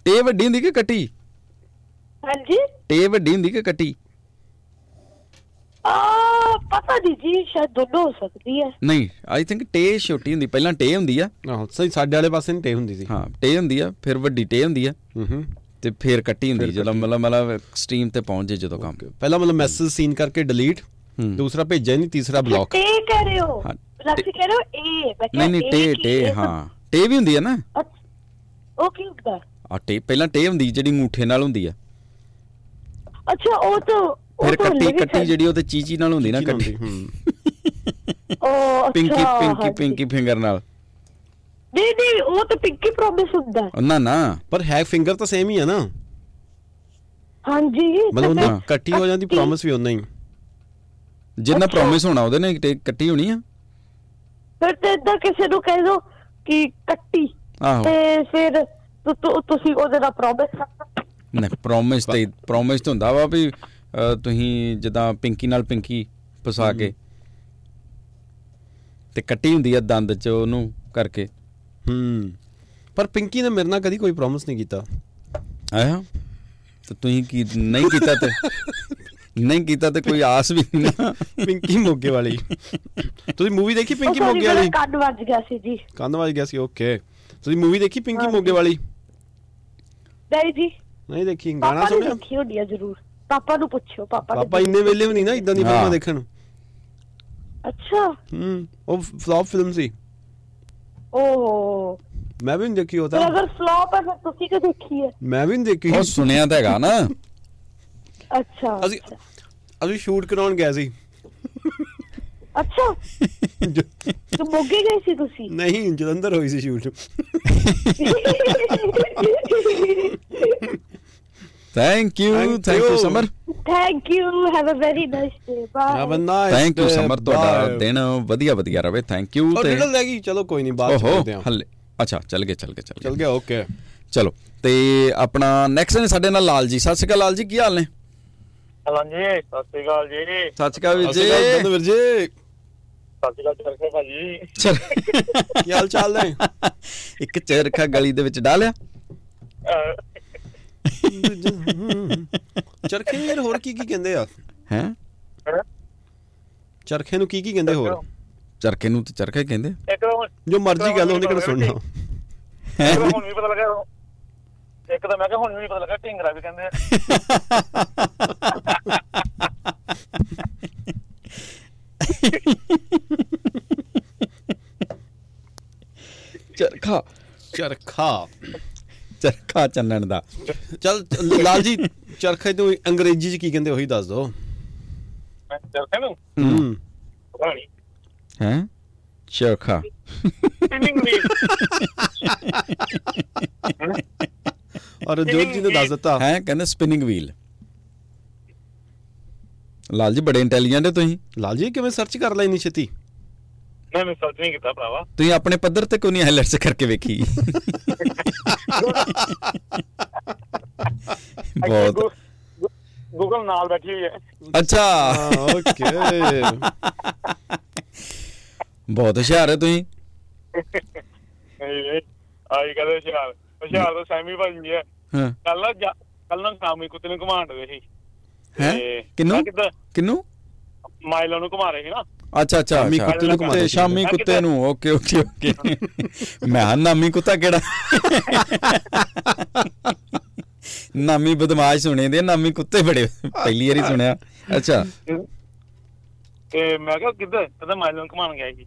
Speaker 1: ਟੇ ਵੱਡੀ ਹੁੰਦੀ ਕਿ ਕੱਟੀ?
Speaker 3: ਹਾਂਜੀ।
Speaker 1: ਟੇ ਵੱਡੀ ਹੁੰਦੀ ਕਿ ਕੱਟੀ?
Speaker 3: ਆ ਪਤਾ ਨਹੀਂ ਜੀ ਸ਼ਾਇਦ ਦੋਨੋਂ ਹੋ ਸਕਦੀ ਹੈ।
Speaker 1: ਨਹੀਂ ਆਈ ਥਿੰਕ ਟੇ ਛੋਟੀ ਹੁੰਦੀ ਪਹਿਲਾਂ ਟੇ ਹੁੰਦੀ ਆ।
Speaker 2: ਆਹੋ ਸਹੀ ਸਾਡੇ ਵਾਲੇ ਪਾਸੇ ਨਹੀਂ ਟੇ ਹੁੰਦੀ ਸੀ।
Speaker 1: ਹਾਂ ਟੇ ਹੁੰਦੀ ਆ ਫਿਰ ਵੱਡੀ ਟੇ ਹੁੰਦੀ ਆ।
Speaker 2: ਹੂੰ ਹੂੰ।
Speaker 1: ਤੇ ਫਿਰ ਕੱਟੀ ਹੁੰਦੀ ਜਦੋਂ। ਮਤਲਬ ਮਤਲਬ ਐਕਸਟ੍ਰੀਮ ਤੇ ਪਹੁੰਚ ਜੇ ਜਦੋਂ ਕੰਮ।
Speaker 2: ਪਹਿਲਾ ਮਤਲਬ ਮੈਸੇਜ ਸੀਨ ਕਰਕੇ ਡਿਲੀਟ। ਦੂਸਰਾ ਭੇਜਿਆ ਨਹੀਂ ਤੀਸਰਾ ਬਲੌਕ
Speaker 3: ਟੇ ਕਹਿ ਰਹੇ ਹੋ?
Speaker 1: ਹਾਂ,
Speaker 3: ਲੱਕੀ ਕਹਿ ਰਹੇ ਹੋ? ਏ
Speaker 1: ਨਹੀਂ ਨਹੀਂ ਟੇ ਟੇ
Speaker 3: ਹੈ?
Speaker 1: ਟੇ ਵੀ ਹੁੰਦੀ ਆ ਨਾ?
Speaker 3: ਅੱਛਾ, ਉਹ ਕੀ ਹੁੰਦਾ?
Speaker 1: ਆ ਟੇ ਪਹਿਲਾਂ ਟੇ ਹੁੰਦੀ ਜਿਹੜੀ ਅੰਗੂਠੇ ਨਾਲ ਹੁੰਦੀ ਆ।
Speaker 3: ਅੱਛਾ ਉਹ ਤਾਂ
Speaker 1: ਫਿਰ ਕੱਟੀ ਕੱਟੀ। ਜਿਹੜੀ ਉਹ ਤੇ ਚੀਚੀ ਨਾਲ ਹੁੰਦੀ ਨਾ ਕੱਟੀ।
Speaker 2: ਹੂੰ।
Speaker 3: ਉਹ ਅੱਛਾ
Speaker 1: ਪਿੰਕੀ ਪਿੰਕੀ। ਪਿੰਕੀ ਫਿੰਗਰ ਨਾਲ।
Speaker 3: ਨਹੀਂ ਨਹੀਂ ਉਹ ਤਾਂ ਪਿੰਕੀ ਪ੍ਰੋਮਿਸ ਹੁੰਦਾ। ਹੈ।
Speaker 1: ਨਾ ਨਾ।
Speaker 2: ਪਰ ਹੈ ਫਿੰਗਰ ਤਾਂ ਸੇਮ ਹੀ ਆ ਨਾ।
Speaker 3: ਹਾਂਜੀ।
Speaker 2: ਮਤਲਬ ਉਹਨਾਂ ਕੱਟੀ ਹੋ ਜਾਂਦੀ ਪ੍ਰੋਮਿਸ ਵੀ ਉਹਨਾਂ ਹੀ।
Speaker 1: ਜਿੰਨਾ। ਪ੍ਰੋਮਿਸ ਹੋਣਾ ਉਹਦੇ ਨਾਲ ਕੱਟੀ ਹੋਣੀ ਆ?
Speaker 3: ਫਿਰ ਤੇ ਇਦਾਂ ਕਿਸੇ ਨੂੰ ਕਹਿ ਦੋ ਕਿ ਕੱਟੀ।
Speaker 1: ਆਹੋ।
Speaker 3: ਤੇ ਫਿਰ ਤੁਸੀਂ ਉਹਦੇ ਨਾਲ ਪ੍ਰੋਮਿਸ
Speaker 1: ਨਹੀਂ ਪ੍ਰੋਮਿਸ ਤੇ ਪ੍ਰੋਮਿਸ ਤੇ ਹੁੰਦਾ ਵਾ ਵੀ ਤੁਸੀਂ ਜਿੱਦਾਂ ਪਿੰਕੀ ਨਾਲ ਪਿੰਕੀ ਫਸਾ ਕੇ ਤੇ ਕੱਟੀ ਹੁੰਦੀ ਆ ਦੰਦ 'ਚ ਉਹਨੂੰ ਕਰਕੇ।
Speaker 2: ਹੂੰ। ਪਰ ਪਿੰਕੀ ਨੇ ਮੇਰੇ ਨਾਲ ਕਦੀ ਕੋਈ ਪ੍ਰੋਮਿਸ ਨਹੀਂ ਕੀਤਾ।
Speaker 1: ਆਇਆ? ਤੇ ਤੁਸੀਂ ਕੀ ਨਹੀਂ ਕੀਤਾ ਤੇ ਨਹੀਂ ਕੀਤਾ ਤੇ ਕੋਈ ਆਸ ਵੀ ਨਹੀਂ ਨਾ।
Speaker 2: ਪਿੰਕੀ ਮੋਗੇ ਵਾਲੀ। ਤੁਸੀਂ ਮੂਵੀ ਦੇਖੀ ਪਿੰਕੀ ਮੋਗੇ ਵਾਲੀ?
Speaker 3: ਕੰਨ ਵੱਜ ਗਿਆ ਸੀ ਜੀ।
Speaker 2: ਕੰਨ ਵੱਜ ਗਿਆ ਸੀ ਓਕੇ ਤੁਸੀਂ ਮੂਵੀ ਦੇਖੀ ਪਿੰਕੀ। ਮੋਗੇ ਵਾਲੀ?
Speaker 3: ਨਹੀਂ ਜੀ।
Speaker 2: ਨਹੀਂ ਦੇਖੀ ਗਾਣਾ ਸੁਣਿਆ?
Speaker 3: ਦੇਖੀ ਹੋਣੀ ਆ ਜ਼ਰੂਰ। ਪਾਪਾ ਨੂੰ ਪੁੱਛਿਓ ਪਾਪਾ
Speaker 2: ਪਾਪਾ ਇੰਨੇ ਵੇਲੇ ਵੀ ਨਹੀਂ ਨਾ ਇਦਾਂ ਦੀ। ਫਿਲਮਾਂ ਦੇਖਣ
Speaker 3: ਅੱਛਾ।
Speaker 2: ਹੂੰ ਉਹ ਫਲॉप ਫਿਲਮ ਸੀ।
Speaker 3: ਓਹ।
Speaker 2: ਮੈਂ ਵੀ ਨਹੀਂ ਦੇਖੀ ਉਹ ਤਾਂ।
Speaker 3: ਅਗਰ ਫਲॉप ਹੈ ਫਿਰ ਤੁਸੀਂ ਕਿ ਦੇਖੀ ਹੈ?
Speaker 2: ਮੈਂ ਵੀ ਨਹੀਂ ਦੇਖੀ।
Speaker 1: ਉਹ ਸੁਣਿਆ ਤਾਂ ਹੈਗਾ ਨਾ।
Speaker 3: ਅੱਛਾ
Speaker 2: ਅਸੀਂ ਅਸੀਂ ਸ਼ੂਟ ਕਰਾਉਣ ਗਏ ਸੀ।
Speaker 3: ਅੱਛਾ। ਤੇ ਮੋਗੇ ਗਏ ਸੀ ਤੁਸੀਂ?
Speaker 2: ਨਹੀਂ ਜਲੰਧਰ ਹੋਈ ਸੀ shoot.
Speaker 1: Thank you
Speaker 2: Thank
Speaker 1: thank you
Speaker 2: you.
Speaker 1: Samar
Speaker 3: thank you have a very nice day
Speaker 2: have a
Speaker 3: bye
Speaker 2: nice
Speaker 1: thank you Samar ਤੁਹਾਡਾ ਦਿਨ ਵਧੀਆ ਵਧੀਆ ਰਵੇ ਥੈਂਕ ਯੂ ਤੇ
Speaker 2: ਰਹਿ ਗਈ ਚਲੋ ਕੋਈ ਨਹੀਂ ਬਾਅਦ ਚ
Speaker 1: ਓਹੋ
Speaker 2: ਕਰਦੇ ਹਾਂ
Speaker 1: ਹੱਲੇ ਅੱਛਾ ਚੱਲ ਗਏ ਚੱਲ ਗਏ ਚੱਲ
Speaker 2: ਚਲ
Speaker 1: ਗਏ
Speaker 2: ਗਿਆ ਓਕੇ
Speaker 1: ਚਲੋ ਤੇ ਆਪਣਾ ਨੈਕਸਟ ਨੇ ਸਾਡੇ ਨਾਲ ਲਾਲ ਜੀ ਸਤਿ ਸ਼੍ਰੀ ਅਕਾਲ ਲਾਲ ਜੀ ਕੀ ਹਾਲ ਨੇ
Speaker 4: ਹਲੋ ਜੀ ਸਤਿ ਸ਼੍ਰੀ ਅਕਾਲ ਜੀ। ਸਤਿ
Speaker 1: ਸਤਿ ਸ਼੍ਰੀ ਅਕਾਲ ਵੀਰ ਜੀ।
Speaker 2: ਬੰਦ ਵੀਰ ਜੀ।
Speaker 4: ਸ਼੍ਰੀ ਅਕਾਲ ਚਰਖੇ ਭਾਜੀ
Speaker 2: ਕੀ ਹਾਲ ਚਾਲ ਨੇ?
Speaker 1: ਇੱਕ ਚਰਖਾ ਗਲੀ ਦੇ ਵਿੱਚ ਡਾਲਿਆ
Speaker 2: ਚਰਖੇ ਨੂੰ ਯਾਰ ਹੋਰ ਕੀ ਕੀ ਕਹਿੰਦੇ ਆ?
Speaker 1: ਹੈ?
Speaker 2: ਚਰਖੇ ਨੂੰ ਕੀ ਕੀ ਕਹਿੰਦੇ ਹੋਰ?
Speaker 1: ਚਰਖੇ ਨੂੰ ਤੇ ਚਰਖਾ ਹੀ ਕਹਿੰਦੇ
Speaker 2: ਜੋ ਮਰਜ਼ੀ ਗੱਲ ਉਹਨੇ ਕਿਹੜਾ ਸੁਣਨਾ
Speaker 4: ਹੁਣ ਵੀ ਪਤਾ ਲੱਗਾ ਇੱਕ ਤਾਂ ਮੈਂ ਕਿਹਾ ਹੁਣ ਵੀ ਨਹੀਂ ਪਤਾ ਲੱਗਾ ਢਿੰਗਰਾ ਵੀ ਕਹਿੰਦੇ ਆ।
Speaker 1: ਚਰਖਾ।
Speaker 2: ਚਰਖਾ।
Speaker 1: ਚਰਖਾ ਚੰਨਣ ਦਾ।
Speaker 2: ਚਲ ਲਾਲ ਜੀ ਚਰਖੇ ਨੂੰ ਅੰਗਰੇਜ਼ੀ ਚ ਕੀ ਕਹਿੰਦੇ ਉਹੀ ਦੱਸ ਦਿਓ।
Speaker 4: ਮੈਂ ਚਰਖੇ ਨੂੰ?
Speaker 2: ਹੂੰ।
Speaker 4: ਪਤਾ ਨਹੀਂ
Speaker 1: ਹੈ? ਚਰਖਾ।
Speaker 4: ਸਪਿਨਿੰਗ ਵੀਲ
Speaker 2: ਔਰ ਜੋਤ ਜੀ ਨੇ ਦੱਸ ਦਿੱਤਾ।
Speaker 1: ਹੈ ਕਹਿੰਦੇ ਸਪਿਨਿੰਗ ਵੀਲ ਲਾਲ ਜੀ ਬੜੇ ਇੰਟੈਲੀਜੈਂਟ ਹੋ ਤੁਸੀਂ।
Speaker 2: ਲਾਲ ਜੀ ਕਿਵੇਂ ਸਰਚ ਕਰ ਲੈ ਇੰਨੀ ਛੇਤੀ?
Speaker 4: ਮੈਂ ਮੈਂ ਸਰਚ ਨਹੀਂ ਕੀਤਾ ਭਰਾਵਾ।
Speaker 1: ਤੁਸੀਂ ਆਪਣੇ ਪੱਧਰ ਤੇ ਕੋਈ ਨਹੀਂ ਹਾਈਲਾਈਟਸ ਕਰਕੇ ਵੇਖੀ? ਬਹੁਤ।
Speaker 4: ਗੂਗਲ ਨਾਲ ਬੈਠੀ ਹੋਈ ਹੈ।
Speaker 1: ਅੱਛਾ।
Speaker 2: ਓਕੇ
Speaker 1: ਬਹੁਤ ਹੁਸ਼ਿਆਰ ਹੈ ਤੁਸੀਂ।
Speaker 4: ਨਹੀਂ ਨਹੀਂ ਆਈ ਕਹਦੇ ਹੁਸ਼ਿਆਰ। ਹੁਸ਼ਿਆਰ ਤਾਂ ਸੈਮੀ ਭਾਜੀ ਹੈ।
Speaker 1: ਹਾਂ।
Speaker 4: ਕੱਲ ਕੱਲ ਨਾ ਸ਼ਾਮੀ ਕੁੱਤੇ ਨੂੰ ਘੁਮਾਣ ਦੇ ਸੀ।
Speaker 1: ਹੈਂ?
Speaker 4: ਕਿੱਦਾਂ
Speaker 1: ਕਿਨੂੰ
Speaker 4: ਮਾਈਲਾਂ ਨੂੰ ਘੁਮਾ ਰਹੇ ਸੀ ਨਾ।
Speaker 1: ਅੱਛਾ ਅੱਛਾ ਅੱਛਾ।
Speaker 2: ਕੁੱਤੇ ਨੂੰ ਘੁਮਾਉਂਦੇ
Speaker 1: ਤੇ
Speaker 2: ਸੀ।
Speaker 1: ਸ਼ਾਮੀ
Speaker 4: ਮੈਂ
Speaker 1: ਕੁੱਤੇ ਨੂੰ ਓਕੇ ਓਕੇ ਓਕੇ। ਮੈਂ ਹਾਂ ਨਾਮੀ ਕੁੱਤਾ ਕਿਹੜਾ? ਨਾਮੀ ਬਦਮਾਸ਼ ਸੁਣੇ ਦੇ ਨਾਮੀ ਕੁੱਤੇ ਬੜੇ ਪਹਿਲੀ ਵਾਰੀ ਸੁਣਿਆ। ਅੱਛਾ।
Speaker 4: ਤੇ ਮੈਂ ਕਿਹਾ ਕਿੱਦਾਂ ਕਹਿੰਦਾ ਮਾਈਲਾਂ ਨੂੰ ਘੁਮਾਣ ਗਿਆ ਸੀ।